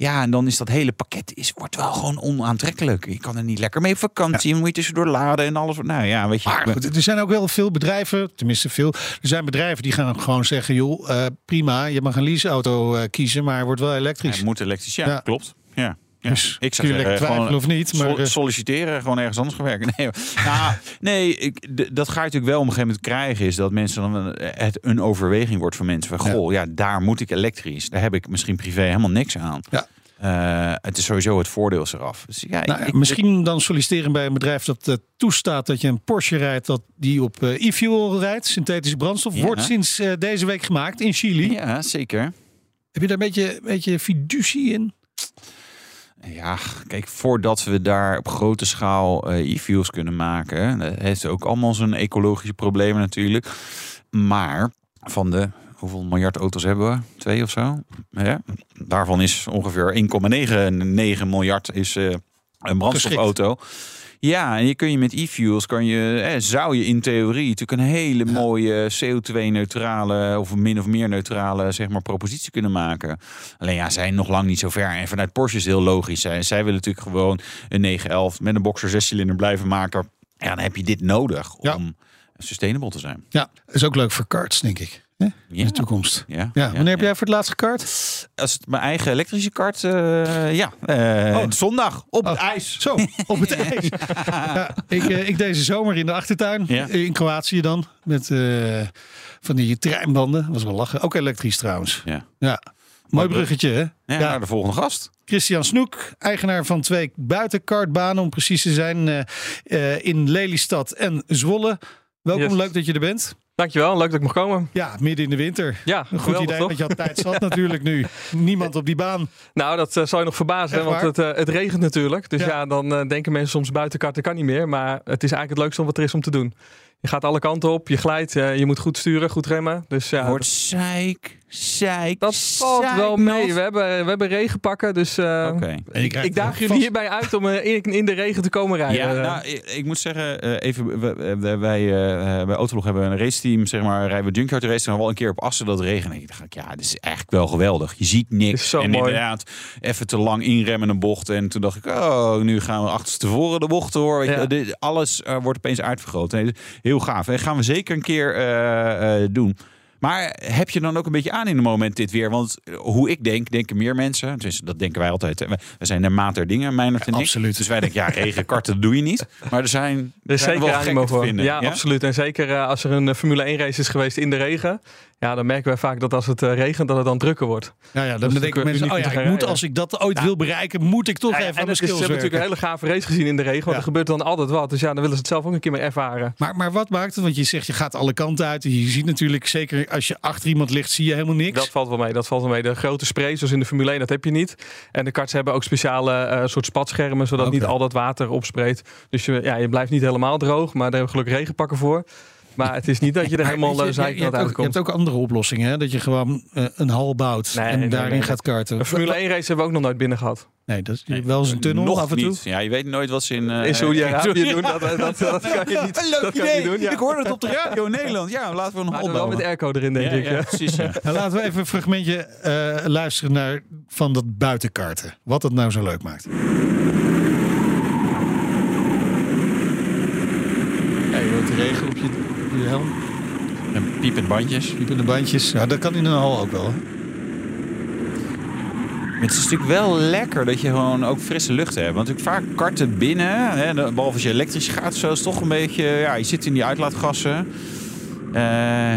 Ja, en dan is dat hele pakket is, wordt wel gewoon onaantrekkelijk. Je kan er niet lekker mee op vakantie. Ja. moet je tussendoor laden en alles. Nou ja, weet je. Maar goed, er zijn ook wel veel bedrijven, tenminste veel. Er zijn bedrijven die gaan gewoon zeggen, joh, uh, prima, je mag een leaseauto uh, kiezen, maar wordt wel elektrisch. Hij moet elektrisch, ja, ja. klopt. Ja. Ja, dus ik zou zeggen, twijfelen gewoon, of niet. Maar solliciteren, gewoon ergens anders gaan werken. *laughs* Nee, nou, nee ik, dat ga je natuurlijk wel op een gegeven moment krijgen. Is dat mensen dan het een overweging wordt voor mensen. Van, goh, ja. ja, daar moet ik elektrisch. Daar heb ik misschien privé helemaal niks aan. Ja. Uh, het is sowieso het voordeel eraf. Dus ja, nou, ik, misschien dan solliciteren bij een bedrijf dat uh, toestaat dat je een Porsche rijdt dat die op uh, e-fuel rijdt, synthetische brandstof, ja. wordt sinds deze week gemaakt in Chili. Ja, zeker. Heb je daar een beetje, een beetje fiducie in? Ja, kijk, voordat we daar op grote schaal e-fuels kunnen maken, heeft ook allemaal zijn ecologische problemen natuurlijk. Maar van de hoeveel miljard auto's hebben we? Twee of zo. Ja. Daarvan is ongeveer 1,99 miljard is, uh, een brandstofauto. Ja, en je kun je met e-fuels kan je, eh, zou je in theorie natuurlijk een hele mooie CO2-neutrale of min of meer neutrale zeg maar propositie kunnen maken. Alleen ja, zij nog lang niet zo ver. En vanuit Porsche is heel logisch. Zij, zij willen natuurlijk gewoon een 911 met een boxer 6 cilinder blijven maken. Ja, dan heb je dit nodig om ja. sustainable te zijn. Ja, is ook leuk voor karts, denk ik. Ja. In de toekomst. Ja. ja. Wanneer heb jij voor het laatst gekart? Als het mijn eigen elektrische kart, uh, ja. Uh, oh. Zondag op oh. het ijs. Zo, *laughs* op het ijs. ja, ik, uh, ik deze zomer in de achtertuin. In Kroatië dan. Met van die treinbanden. Was wel lachen. Ook elektrisch trouwens. Ja. ja. Mooi bruggetje, hè? Ja, ja. Naar de volgende gast. Christian Snoek, eigenaar van twee buitenkartbanen, om precies te zijn, in Lelystad en Zwolle. Welkom, yes. leuk dat je er bent. Dankjewel, leuk dat ik mag komen. Ja, midden in de winter. Ja, een goed idee, toch? want je had tijd zat *laughs* natuurlijk nu. Niemand op die baan. Nou, dat uh, zou je nog verbazen, hè, want het, uh, het, regent natuurlijk. Dus ja, ja dan uh, denken mensen soms buitenkarten kan niet meer. Maar het is eigenlijk het leukste wat er is om te doen. Je gaat alle kanten op, je glijdt, je moet goed sturen, goed remmen. Dus ja, Wordt zeik, zeik, Dat valt zeik wel mee. We hebben, we hebben regenpakken, dus uh, okay. ik daag jullie hierbij uit om in, in, de regen te komen rijden. Ja, nou, ik, ik moet zeggen, even, wij, wij uh, bij Autolog hebben een raceteam, zeg maar, rijden we Junkyard race, maar wel een keer op Assen dat regen. En ik dacht, ja, dit is eigenlijk wel geweldig. Je ziet niks. Zo en mooi. inderdaad, even te lang inremmen een bocht. En toen dacht ik, oh, nu gaan we achterstevoren de bochten hoor. Ja. je, dit, alles uh, wordt opeens uitvergroot. Nee, heel gaaf. En gaan we zeker een keer uh, doen. Maar heb je dan ook een beetje aan in het moment dit weer? Want hoe ik denk, denken meer mensen. Dus dat denken wij altijd. We zijn de maat der dingen, Meijnerd en ik. absoluut. Dus wij denken, ja, regenkarten dat doe je niet. Maar er zijn, Er zijn zeker wel animo gekken te voor. vinden. Ja, absoluut. En zeker eh, als er een eh, Formule 1 race is geweest in de regen. Ja, dan merken wij vaak dat als het eh, regent, dat het dan drukker wordt. Ja, ja, dan is denken mensen, oh ja, ik moet, als ik dat ooit wil bereiken, moet ik toch Ja, even en aan mijn het is, ze skills hebben natuurlijk een hele gave race gezien in de regen. Want er gebeurt dan altijd wat. Dus ja, dan willen ze het zelf ook een keer meer ervaren. Maar, maar wat maakt het? Want je zegt, je gaat alle kanten uit. En je ziet natuurlijk, zeker als je achter iemand ligt, zie je helemaal niks. Dat valt wel mee. Dat valt wel mee. De grote sprays, zoals in de Formule 1, dat heb je niet. En de karts hebben ook speciale eh, soort spatschermen, zodat niet al dat water opspreekt. Dus je, ja, je blijft niet helemaal droog, maar daar hebben we gelukkig regenpakken voor. Maar het is niet dat je er helemaal weet je, uh, je, hebt ook, uitkomt. andere oplossingen. Hè? Dat je gewoon eh, een hal bouwt Nee, en nee, daarin nee, gaat karten. Een Formule 1 race hebben we ook nog nooit binnen gehad. Nee, dat is wel eens een tunnel Nog af en toe. niet. Ja, je weet nooit wat ze in... eh, In Saoedi-Arabië in- *laughs* doen, dat, dat, dat, dat kan je niet, Een leuk dat kan je idee. niet doen. Ja. Ik hoorde het op de radio in Nederland. Ja, laten we een Maar hal dan wel met bouwen. airco erin, denk Ja, ik. ja, ja. precies. Ja. *laughs* Nou, laten we even een fragmentje eh, luisteren naar van dat buitenkarten. Wat het nou zo leuk maakt. Ja, je hoort de regen op je, helm. En piepend bandjes. Piepende bandjes. Ja, dat kan in een hal ook wel. hè? Het is natuurlijk wel lekker dat je gewoon ook frisse lucht hebt. Want natuurlijk vaak karten binnen, hè, behalve als je elektrisch gaat, zo is het toch een beetje... Ja, je zit in die uitlaatgassen. Eh,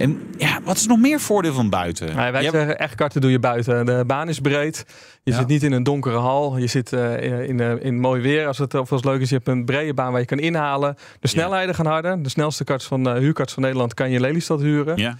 en ja, wat is nog meer voordeel van buiten? Nee, wij zeggen echt karten doe je buiten. De baan is breed. Je Ja. zit niet in een donkere hal. Je zit eh, in, eh, in mooi weer. Als het of als het leuk is, je hebt een brede baan waar je kan inhalen. De snelheden gaan harder. De snelste karts van uh, huurkarts van Nederland kan je in Lelystad huren. Ja?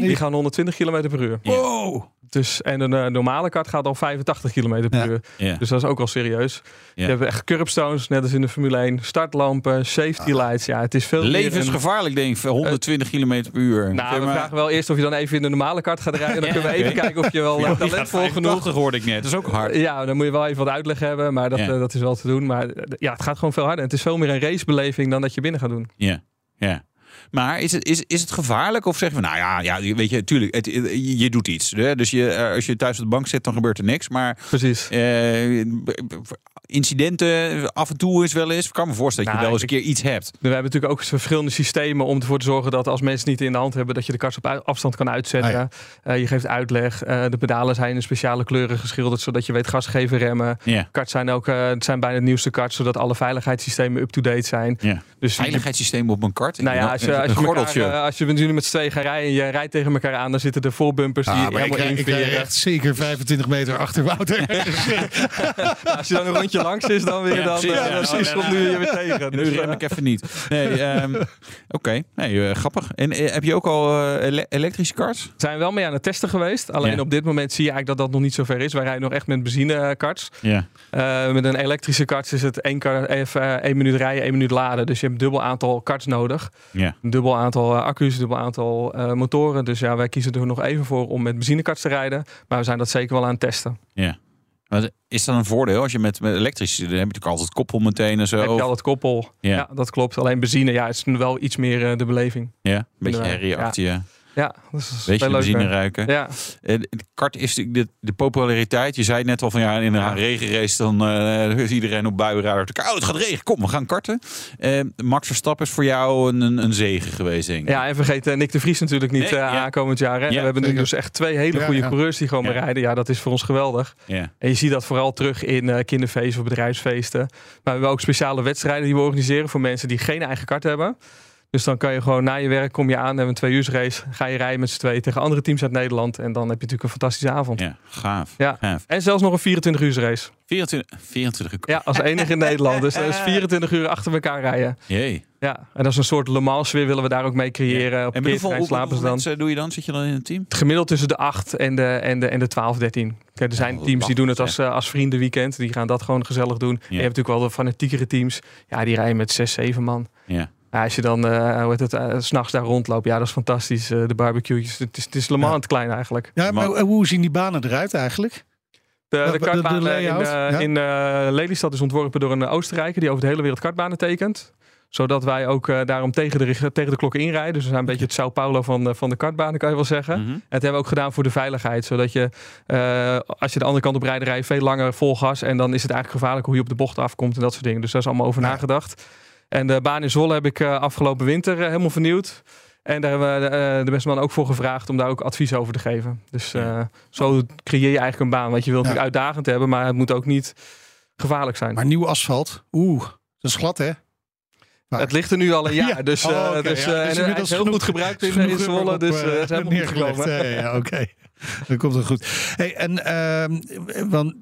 Die gaan 120 km per uur. Wow! Dus, en een eh, normale kart gaat al 85 km per uur. Ja. Dus dat is ook al serieus. Je hebt echt curbstones, net als in de Formule 1. Startlampen, safety Ah. lights. Ja, het is veel meer een- Levensgevaarlijk, denk ik. 120 km per uur. Nou, we maar- vragen wel eerst of je dan even in de normale kart gaat rijden. Dan kunnen we even kijken of je wel *laughs* Ja, eh, talentvol 85 genoeg hoorde ik net. Dat is ook hard. Ja, dan moet je wel even wat uitleg hebben, maar dat, eh, dat is wel te doen. Maar eh, ja, het gaat gewoon veel harder. En het is veel meer een racebeleving dan dat je binnen gaat doen. Ja, ja. Maar is het, is, is het gevaarlijk? Of zeggen we, nou ja, ja weet je, tuurlijk, het, je, je doet iets. Hè? Dus je, eh, als je thuis op de bank zit, dan gebeurt er niks. Maar Precies. eh, incidenten af en toe is wel eens. Ik kan me voorstellen dat je Nou, wel eens een keer iets hebt. We hebben natuurlijk ook verschillende systemen om ervoor te zorgen dat als mensen niet in de hand hebben, dat je de kast op afstand kan uitzetten. Ah, Eh, je geeft uitleg. Eh, de pedalen zijn in speciale kleuren geschilderd, zodat je weet gas geven, remmen. Ja. Karts zijn ook eh, het zijn bijna het nieuwste karts, zodat alle veiligheidssystemen up-to-date zijn. Dus Veiligheidssysteem op een kart. Nou ja, als je, als je, elkaar, eh, als je nu met z'n tweeën rijden en je rijdt tegen elkaar aan, dan zitten er voorbumpers die Ah, ik, helemaal rij- ik rij echt zeker 25 meter achter Wouter. *laughs* Als je dan een rondje langs is, dan weer, Ja, dan, precies, eh, komt nu je weer tegen. Nu Dus, rem eh, ik even niet. Nee, ehm, Oké, nee, eh, grappig. En eh, heb je ook al eh, ele- elektrische karts? We zijn wel mee aan het testen geweest. Alleen Ja. op dit moment zie je eigenlijk dat dat nog niet zo ver is. Wij rijden nog echt met benzinekarts. Ja. Eh met een elektrische kart is het één, kar, even, eh, één minuut rijden, één minuut laden. Dus je hebt een dubbel aantal karts nodig. Ja. Een dubbel aantal eh, accu's, dubbel aantal eh, motoren. Dus ja, wij kiezen er nog even voor om met benzinekarts te rijden. Maar we zijn dat zeker wel aan het testen. Ja. Maar is dat een voordeel als je met, met elektrisch, dan heb je natuurlijk altijd koppel meteen en zo. heb je of- al het koppel. Ja. Ja. dat klopt. Alleen benzine, ja, is wel iets meer eh, de beleving. Ja, een beetje herrie achter je. Ja, dat is Beetje veel de benzine leuker. ruiken. Ja. En de kart is de, de populariteit. Je zei net al van ja, in een regenrace dan eh, is iedereen op buienradar. Oh, het gaat regen. Kom, we gaan karten. Eh, Max Verstappen is voor jou een, een, een zegen geweest, denk ik. Ja, en vergeet eh, Nick de Vries natuurlijk niet Nee, eh, ja. aankomend jaar. Hè? Ja, we hebben nu dus echt twee hele Ja, goede ja. coureurs die gewoon Ja. rijden. Ja, dat is voor ons geweldig. Ja. En je ziet dat vooral terug in eh, kinderfeesten of bedrijfsfeesten. Maar we hebben ook speciale wedstrijden die we organiseren voor mensen die geen eigen kart hebben. Dus dan kan je gewoon na je werk, kom je aan, hebben een twee uur race. Ga je rijden met z'n tweeën tegen andere teams uit Nederland. En dan heb je natuurlijk een fantastische avond. Ja, gaaf. Ja. gaaf. En zelfs nog een 24 uur race. 24, 24 uur. Ja, als enige in Nederland. Dus dat is *laughs* 24 uur achter elkaar rijden. Jee. Ja, en dat is een soort Le Mans weer willen we daar ook mee creëren. Op En met hoeveel, slapen dan. mensen doe je dan? Zit je dan in een team? Het gemiddeld tussen de 8 en de, en de, en de 12, 13. Kijk, er zijn teams die doen het als, eh, als vriendenweekend. Die gaan dat gewoon gezellig doen. En je hebt natuurlijk wel de fanatiekere teams. Ja, die rijden met 6, 7 man. Ja. Ja, als je dan, hoe heet het, 's s'nachts daar rondloopt. Ja, dat is fantastisch. Eh, de barbecue's. Het is, het is Le Mans het klein eigenlijk. Ja, maar hoe zien die banen eruit eigenlijk? De, de de in, eh, ja? in eh, Lelystad is ontworpen door een Oostenrijker die over de hele wereld kartbanen tekent. Zodat wij ook eh, daarom tegen de, tegen de klok inrijden. Dus we zijn een beetje het Sao Paulo van, van de kartbanen, kan je wel zeggen. Mhm. En dat hebben we ook gedaan voor de veiligheid. Zodat je, eh, als je de andere kant op rijdt, rij je veel langer vol gas. En dan is het eigenlijk gevaarlijk hoe je op de bocht afkomt en dat soort dingen. Dus daar is allemaal over nagedacht. En de baan in Zwolle heb ik eh, afgelopen winter eh, helemaal vernieuwd. En daar hebben we uh, de beste man ook voor gevraagd om daar ook advies over te geven. Dus uh, zo creëer je eigenlijk een baan. Want je wilt het uitdagend hebben, maar het moet ook niet gevaarlijk zijn. Maar nieuw asfalt, oeh, dat is glad hè? Maar... Het ligt er nu al een *laughs* jaar, ja. dus, uh, oh, okay, dus, ja. dus en het is heel genoeg, goed gebruikt in, in Zwolle, dus het is helemaal goed gekomen. Ja, oké. Okay. *laughs* Dan komt het goed. Hey, en uh, want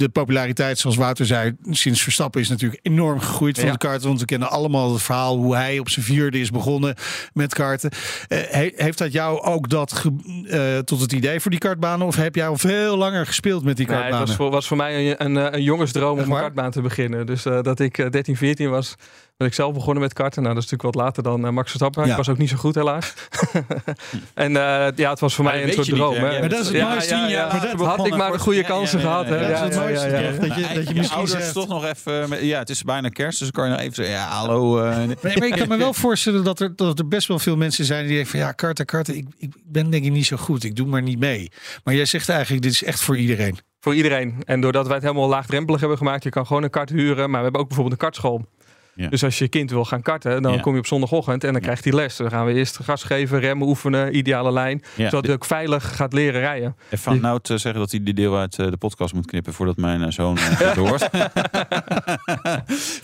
de populariteit, zoals Wouter zei, sinds Verstappen is natuurlijk enorm gegroeid van ja. de karten. Want we kennen allemaal het verhaal hoe hij op zijn vierde is begonnen met karten. Uh, heeft dat jou ook dat uh, tot het idee voor die kartbanen? Of heb jij al veel langer gespeeld met die kartbanen? Nee, het was voor, was voor mij een, een, een jongensdroom om een kartbaan te beginnen. Dus uh, dat ik 13, 14 was, ben ik zelf begonnen met karten. Nou, dat is natuurlijk wat later dan uh, Max Verstappen. Ja. Ik was ook niet zo goed, helaas. *laughs* en uh, ja, het was voor mij een soort droom. Niet, maar dat is het ja, mooiste. Ja, ja, had ik maar de goede kansen gehad. Dat is het mooiste. Dat je, dat je misschien ouders zegt... toch nog even... Ja, het is bijna kerst, dus dan kan je nog even zeggen... Ja, hallo. Uh, nee, maar ik kan me wel *laughs* voorstellen dat er, dat er best wel veel mensen zijn die denken van... Ja, karten, karten, ik, ik ben denk ik niet zo goed. Ik doe maar niet mee. Maar jij zegt eigenlijk, dit is echt voor iedereen. Voor iedereen. En doordat wij het helemaal laagdrempelig hebben gemaakt... Je kan gewoon een kart huren. Maar we hebben ook bijvoorbeeld een kartschool. Ja. Dus als je kind wil gaan karten, dan ja. kom je op zondagochtend en dan krijgt hij les. Dan gaan we eerst gas geven, remmen, oefenen, ideale lijn. Ja. Zodat hij ook veilig gaat leren rijden. En van nou te zeggen dat hij die deel uit de podcast moet knippen voordat mijn zoon *laughs* het hoort. *laughs*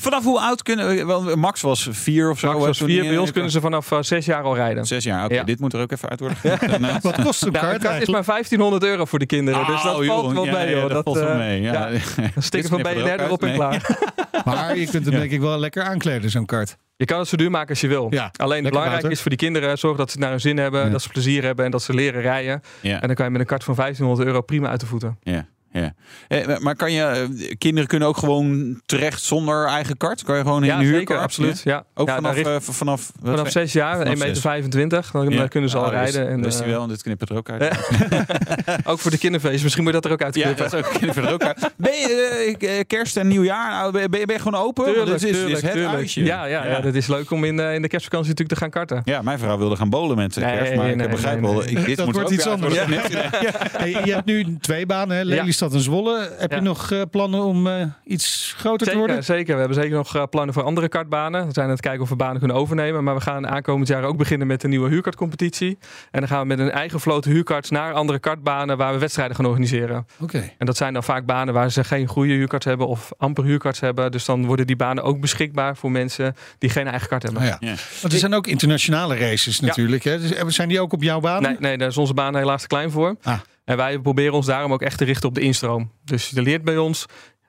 vanaf hoe oud kunnen Max was vier of zo. Max was vier. Bij ons kunnen ze vanaf uh, zes jaar al rijden. Zes jaar, oké. Okay. Dit moet er ook even uit worden. *laughs* Wat kost een nou, kart? Het is maar 1500 euro voor de kinderen. Oh, dus dat joh, valt wel mee. Ja, hoor. dat, valt wel mee. Ja. Een sticker van BNR erop en klaar. Maar je kunt hem denk ik wel lekker aankleden, zo'n kart. Je kan het zo duur maken als je wil. Ja, Alleen het belangrijk water. is voor die kinderen zorg dat ze naar hun zin hebben, ja. dat ze plezier hebben en dat ze leren rijden. Ja. En dan kan je met een kart van 1500 euro prima uit de voeten. Ja. Ja. Eh, maar kan je, kinderen kunnen ook gewoon terecht zonder eigen kart? Kan je gewoon in ja, de huur? Zeker, absoluut. Ja. Ook ja, vanaf, richt, uh, vanaf, vanaf 6 jaar, 1,25 meter. 25, dan ja. kunnen ze al oh, rijden. En, is die wel, en dit knippen er ook uit. *laughs* ook voor de kinderfeest, misschien moet je dat er ook uit knippen. Ja, dat ook er ook uit. Ben je uh, kerst en nieuwjaar, nou, ben, je, ben je gewoon open? Tuurlijk, dit is, tuurlijk, is het tuurlijk. uitje. Ja, ja, ja, dat is leuk om in, uh, in de kerstvakantie natuurlijk te gaan karten. Ja, mijn vrouw wilde gaan bowlen met nee, kerst, maar nee, ik begrijp wel, dit dat wordt iets anders. *laughs* Ja. Je hebt nu twee banen, Lelystad en Zwolle. Heb je nog uh, plannen om uh, iets groter zeker, te worden? Zeker, we hebben zeker nog uh, plannen voor andere kartbanen. We zijn aan het kijken of we banen kunnen overnemen. Maar we gaan aankomend jaar ook beginnen met een nieuwe huurkartcompetitie. En dan gaan we met een eigen vloot huurkarts naar andere kartbanen waar we wedstrijden gaan organiseren. Oké. Okay. En dat zijn dan vaak banen waar ze geen goede huurkarts hebben of amper huurkarts hebben. Dus dan worden die banen ook beschikbaar voor mensen die geen eigen kart hebben. Oh ja. Ja. Want er zijn ook internationale races natuurlijk. Ja. Hè? Dus zijn die ook op jouw baan? Nee, nee, daar is onze baan helaas te klein voor. Ah. En wij proberen ons daarom ook echt te richten op de instroom. Dus je leert bij ons.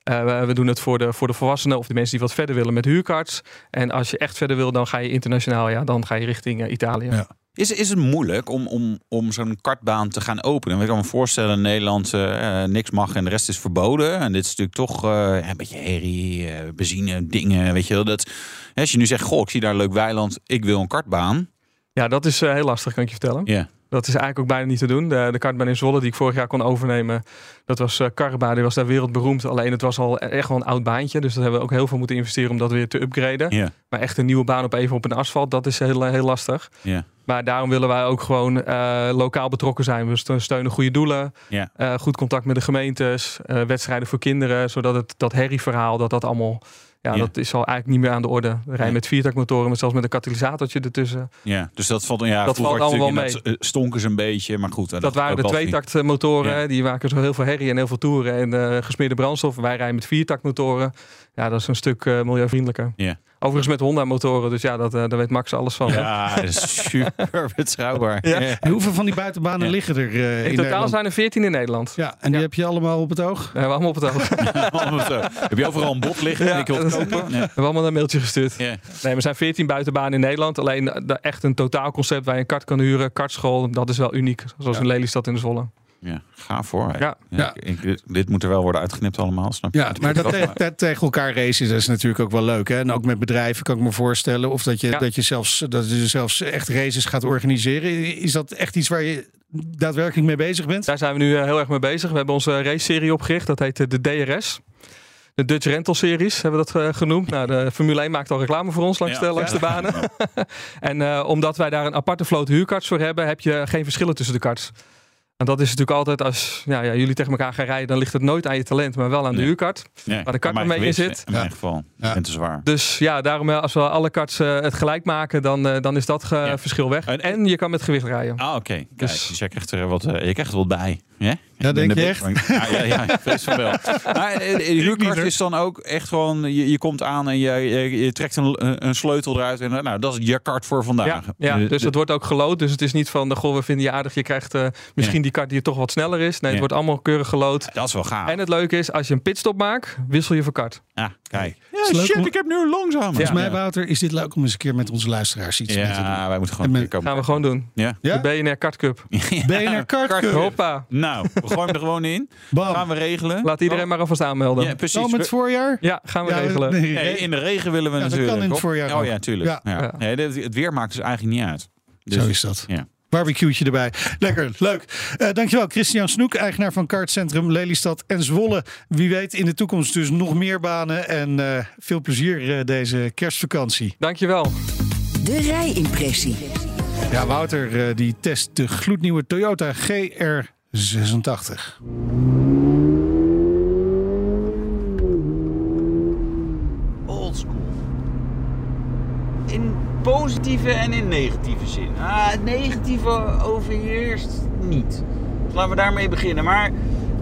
Uh, we doen het voor de, voor de volwassenen of de mensen die wat verder willen met huurkarts. En als je echt verder wil, dan ga je internationaal. Ja, dan ga je richting uh, Italië. Ja. Is, is het moeilijk om, om, om zo'n kartbaan te gaan openen? Ik kan me voorstellen in Nederland uh, niks mag en de rest is verboden. En dit is natuurlijk toch uh, een beetje herrie, uh, benzine, dingen. Weet je wel. Dat, als je nu zegt, goh, ik zie daar een leuk weiland, ik wil een kartbaan. Ja, dat is heel lastig, kan ik je vertellen. Ja. Dat is eigenlijk ook bijna niet te doen. De, de kartbaan in Zwolle die ik vorig jaar kon overnemen, dat was uh, Karba, die was daar wereldberoemd. Alleen het was al echt wel een oud baantje. Dus dat hebben we ook heel veel moeten investeren om dat weer te upgraden. Yeah. Maar echt een nieuwe baan op even op een asfalt, dat is heel, heel lastig. Yeah. Maar daarom willen wij ook gewoon uh, lokaal betrokken zijn. We steunen goede doelen, yeah. uh, goed contact met de gemeentes, wedstrijden voor kinderen, zodat het dat herrieverhaal, dat dat allemaal ja, ja, dat is al eigenlijk niet meer aan de orde. We rijden ja. met viertakmotoren, met zelfs met een katalysatortje ertussen. Ja, dus dat valt, ja, dat valt allemaal wel mee. Stonken ze een beetje, maar goed. Dat, dat waren de tweetaktmotoren. Ja. Die maken zo heel veel herrie en heel veel toeren en uh, gesmeerde brandstof. Wij rijden met viertaktmotoren. Ja, dat is een stuk uh, milieuvriendelijker. Ja. Overigens met Honda-motoren, dus ja, dat, uh, daar weet Max alles van. Ja, dat is super *laughs* betrouwbaar. Ja. En hoeveel van die buitenbanen ja. liggen er uh, in, in totaal Nederland? zijn er 14 in Nederland. Ja, en die heb je allemaal op het oog? Ja, we hebben *laughs* allemaal op het oog. heb je overal een bot liggen? Ja, ik wil het kopen? We hebben allemaal een mailtje gestuurd. Nee, er zijn 14 buitenbanen in Nederland. Alleen de, echt een totaalconcept waar je een kart kan huren, kartschool, dat is wel uniek. Zoals in Lelystad in de Zwolle. Ja, gaaf voor. Ja. ja. Ik, ik, dit moet er wel worden uitgeknipt allemaal, snap je? Ja, maar dat, *laughs* te, dat tegen elkaar racen, dat is natuurlijk ook wel leuk. Hè? En ook met bedrijven kan ik me voorstellen. Of dat je, ja. dat je, zelfs, dat je zelfs echt races gaat organiseren. Is dat echt iets waar je daadwerkelijk mee bezig bent? Daar zijn we nu heel erg mee bezig. We hebben onze race-serie opgericht. Dat heet de DRS. De Dutch Rental Series hebben we dat uh, genoemd. Nou, de Formule 1 maakt al reclame voor ons langs, ja, de, langs ja. de banen. *laughs* en uh, omdat wij daar een aparte vloot huurkarts voor hebben, heb je geen verschillen tussen de karts. En dat is natuurlijk altijd als ja, ja, jullie tegen elkaar gaan rijden, dan ligt het nooit aan je talent, maar wel aan de Nee. huurkart. Nee, waar de kart mee in zit. In mijn geval. Ja. En te zwaar. Dus ja, daarom eh, als we alle karts eh, het gelijk maken, dan, eh, dan is dat verschil weg. En- En je kan met gewicht rijden. Ah, oké. Kijk, Dus- Dus jij krijgt er wat, eh, je krijgt er wat bij. Ja, Ja, denk je echt? Ja, ja, ja vrees van wel. *laughs* Maar eh, de is dan ook echt gewoon, je, je komt aan en je, je, je trekt een, een sleutel eruit. En eh, nou, dat is je kart voor vandaag. Ja, ja, De- dus de- het wordt ook gelood. Dus het is niet van, goh, we vinden je aardig. Je krijgt eh, misschien die kart die toch wat sneller is. Nee, het Ja. wordt allemaal keurig gelood. dat is wel gaaf. En het leuke is, als je een pitstop maakt, wissel je van kart. ja, kijk. Is Ja, leuk shit, om- ik heb nu een langzaam. Volgens mij, Wouter, is dit leuk om eens een keer met onze luisteraars iets mee te doen. Ja, wij moeten En gewoon met-. Gaan we gewoon doen. Ja? Ja? De BNR Kart Cup. *laughs* BNR Kart Cup. Hoppa. Nou, we gooien hem er gewoon in. Bam. Gaan we regelen. Laat iedereen maar alvast aanmelden. Ja, Ja, precies. Al met het voorjaar? gaan we Ja, regelen. nee, in de regen willen we Ja, dat natuurlijk. kan in het voorjaar Oh ook. ja, tuurlijk. Ja. Ja. Ja. Het weer maakt dus eigenlijk niet uit. Dus- Zo is dat. Ja. Barbecue'tje erbij. Lekker, leuk. Eh, dankjewel, Christian Snoek, eigenaar van Kartcentrum Lelystad en Zwolle. Wie weet in de toekomst dus nog meer banen. En eh, veel plezier eh, deze kerstvakantie. Dankjewel. De rijimpressie. Ja, Wouter die test de gloednieuwe Toyota GR86. oldschool. In positieve en in negatieve zin. Ah, het negatieve overheerst niet. Laten we daarmee beginnen. Maar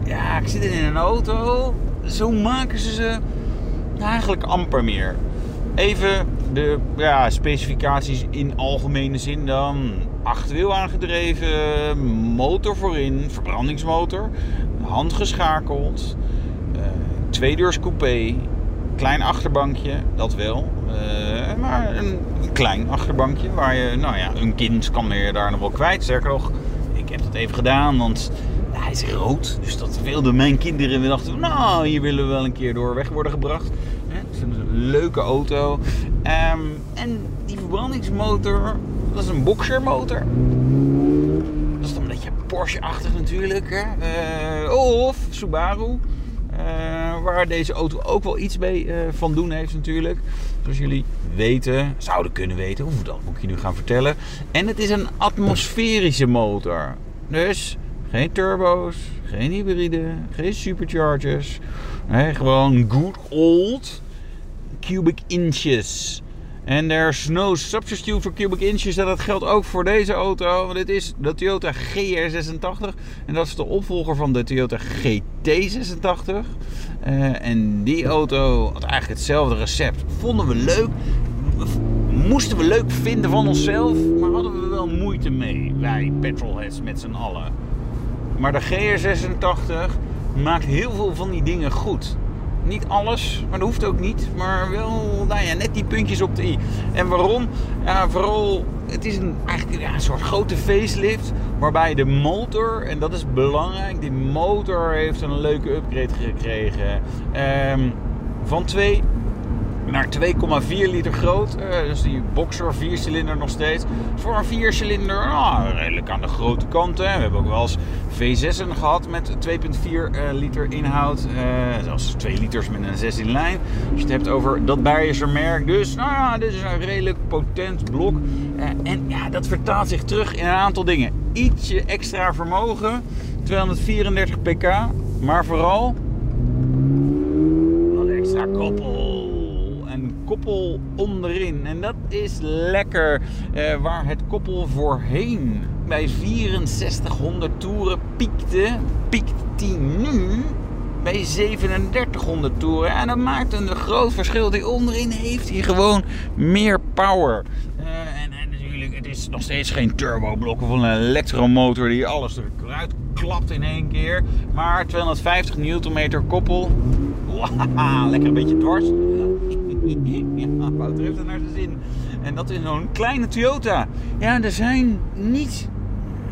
ja, ik zit in een auto. Zo maken ze ze eigenlijk amper meer. Even de ja, specificaties in algemene zin dan. Achterwiel aangedreven, motor voorin, verbrandingsmotor, handgeschakeld, eh tweedeurs coupé, klein achterbankje, dat wel. Eh, maar een klein achterbankje waar je, nou ja, een kind kan er daar nog wel kwijt. Sterker nog, ik heb dat even gedaan, want hij is rood. Dus dat wilden mijn kinderen. We dachten, nou, hier willen we wel een keer door weg worden gebracht. Het is een leuke auto. Ehm, en die verbrandingsmotor, dat is een boxermotor. Dat is dan een beetje Porsche-achtig natuurlijk. Hè? Eh, of Subaru. eh, waar deze auto ook wel iets mee van doen heeft natuurlijk. Zoals jullie weten, zouden kunnen weten. Oeh, dat moet ik je nu gaan vertellen. En het is een atmosferische motor. Dus geen turbo's, geen hybride, geen superchargers. Gewoon good old cubic inches. En there's no substitute for cubic inches. En dat geldt ook voor deze auto. Dit is de Toyota GR86. En dat is de opvolger van de Toyota GT86. Eh, en die auto had eigenlijk hetzelfde recept. Vonden we leuk. Moesten we leuk vinden van onszelf. Maar hadden we wel moeite mee. Wij petrolheads met z'n allen. Maar de GR86 maakt heel veel van die dingen goed. Niet alles, maar dat hoeft ook niet. Maar wel nou ja, net die puntjes op de i. En waarom? Ja, vooral, het is een, eigenlijk ja, een soort grote facelift. Waarbij de motor, en dat is belangrijk, die motor heeft een leuke upgrade gekregen. Ehm, van 2 naar 2,4 liter groot. Eh, dus die boxer, viercilinder nog steeds. Voor een viercilinder, nou, redelijk aan de grote kant. Hè. We hebben ook wel eens V6'en gehad met 2,4 eh, liter inhoud. Eh, zelfs 2 liters met een 6 in lijn. Als je het hebt over dat Beierse merk. Dus, nou ja, dit is een redelijk potent blok. En ja, dat vertaalt zich terug in een aantal dingen. Ietsje extra vermogen. 234 pk. Maar vooral wat extra koppel. Koppel onderin. En dat is lekker. Eh, waar het koppel voorheen bij 6400 toeren piekte, piekt die nu bij 3700 toeren. En dat maakt een groot verschil. Die onderin heeft hij gewoon meer power. Eh, en, en natuurlijk, het is nog steeds geen turboblok of een elektromotor die alles eruit klapt in één keer. Maar 250 Nm koppel. *laughs* Lekker een beetje dwars. Ja, *laughs* Wouter heeft er naar zijn zin. En dat is zo'n kleine Toyota. Ja, er zijn niet,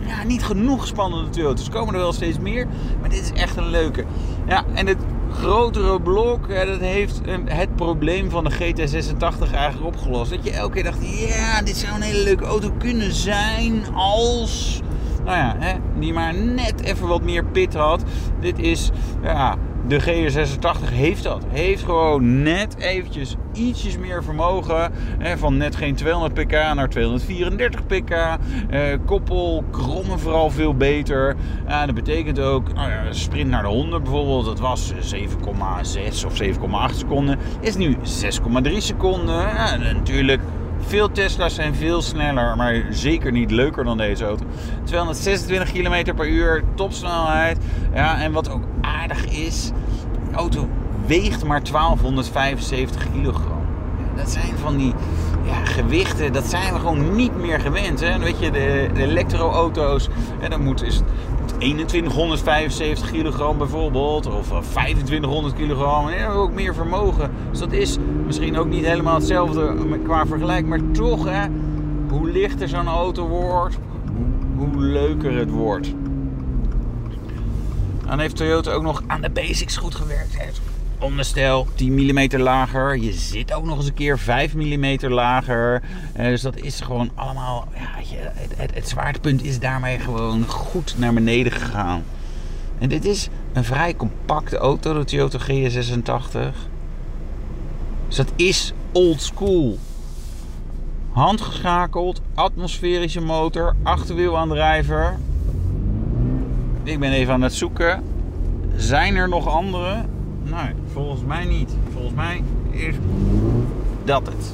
ja, niet genoeg spannende Toyotas. Er komen er wel steeds meer, maar dit is echt een leuke. Ja, en het grotere blok, dat heeft het probleem van de GT86 eigenlijk opgelost. Dat je elke keer dacht, ja, dit zou een hele leuke auto kunnen zijn als... Nou ja, hè, die maar net even wat meer pit had. Dit is ja, De GR86 heeft dat. Heeft gewoon net eventjes ietsjes meer vermogen. Hè, van net geen 200 pk naar 234 pk. Eh, koppel, krommen vooral veel beter. Dat betekent ook, nou ja, sprint naar de 100 bijvoorbeeld. Dat was 7,6 of 7,8 seconden. Is nu 6,3 seconden. Ja, natuurlijk veel Tesla's zijn veel sneller, maar zeker niet leuker dan deze auto. 226 km per uur, topsnelheid. Ja, en wat ook aardig is, de auto weegt maar 1275 kilogram. Dat zijn van die ja, gewichten, dat zijn we gewoon niet meer gewend. Hè? Weet je, de, de elektroauto's, en dan moet, is 2175 kilogram bijvoorbeeld, of 2500 kilogram. En ook meer vermogen. Dus dat is misschien ook niet helemaal hetzelfde qua vergelijk, maar toch, hè, hoe lichter zo'n auto wordt, hoe leuker het wordt. Dan heeft Toyota ook nog aan de basics goed gewerkt. Onderstel 10 mm lager. Je zit ook nog eens een keer 5 mm lager. Uh, dus dat is gewoon allemaal. Ja, het, het, het zwaartepunt is daarmee gewoon goed naar beneden gegaan. En dit is een vrij compacte auto, de Toyota GS86. Dus dat is old school. Handgeschakeld, atmosferische motor, achterwielaandrijver. Ik ben even aan het zoeken. Zijn er nog andere? Nee, volgens mij niet. Volgens mij is dat het.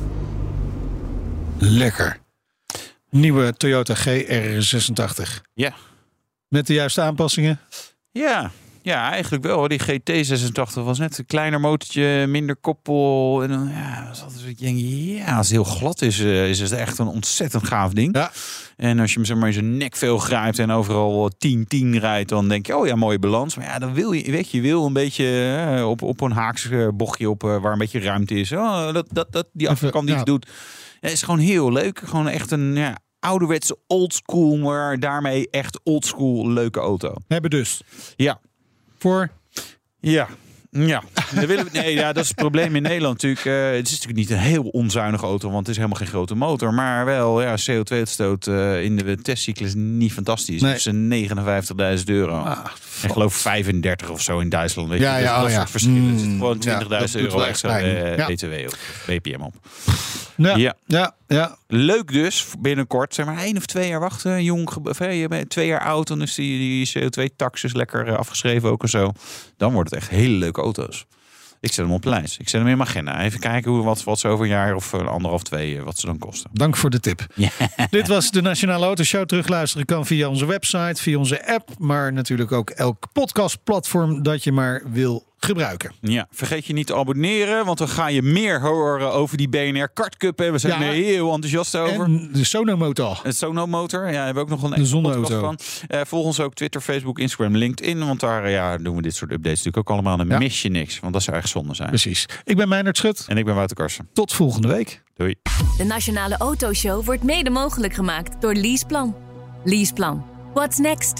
Lekker. Nieuwe Toyota GR86. Ja. Met de juiste aanpassingen? Ja, ja, eigenlijk wel. Die GT86 was net een kleiner motortje, minder koppel. En dan, ja, was altijd, ja, als het heel glad is, eh, is het echt een ontzettend gaaf ding. Ja. En als je hem zeg maar in zijn nek veel grijpt en overal 10-10 rijdt, dan denk je, oh ja, mooie balans. Maar ja, dan wil je, weet je, je wil een beetje eh, op, op een haaks bochtje op eh, waar een beetje ruimte is. Oh, dat, dat, dat die achterkant iets doet. Ja, is gewoon heel leuk. Gewoon echt een ja, ouderwetse oldschool, maar daarmee echt oldschool leuke auto. Hebben dus. Ja. Voor? Ja. Ja, willen we, nee, ja, dat is het probleem in Nederland natuurlijk. Uh, het is natuurlijk niet een heel onzuinige auto, want het is helemaal geen grote motor. Maar wel, ja, CO2-uitstoot uh, in de testcyclus niet fantastisch. Nee. Dus 59.000 euro. Ah, ik geloof 35 of zo in Duitsland. Weet ja, je. Dus ja, dat oh, ja. verschil. Mm, gewoon 20.000 ja, euro extra uh, ja. BTW op, BPM op. Ja, ja. Ja. Leuk dus, binnenkort, zeg maar één of twee jaar wachten. Jong, je bent twee jaar oud, dan is die, die CO2-taxes lekker afgeschreven ook en zo. Dan wordt het echt hele leuke auto's. Ik zet hem op de lijst. Ik zet hem in mijn agenda. Even kijken hoe, wat, wat ze over een jaar of een anderhalf, twee, wat ze dan kosten. Dank voor de tip. Ja. *laughs* Dit was de Nationale Autoshow. Terugluisteren kan via onze website, via onze app. Maar natuurlijk ook elk podcastplatform dat je maar wil gebruiken. Ja, vergeet je niet te abonneren, want dan ga je meer horen over die BNR Kartcup. En we zijn Ja. er heel enthousiast over. En de Sonomotor. Het Sono-motor, ja, hebben we ook nog een De zonneauto. van. Eh, volg ons ook Twitter, Facebook, Instagram, LinkedIn. Want daar eh, ja, doen we dit soort updates natuurlijk ook allemaal. Dan Ja. mis je niks, want dat zou echt zonde zijn. Precies. Ik ben Meijnerd Schut. En ik ben Wouter Karsen. Tot volgende week. Doei. De Nationale Autoshow wordt mede mogelijk gemaakt door Leaseplan. Leaseplan. What's next?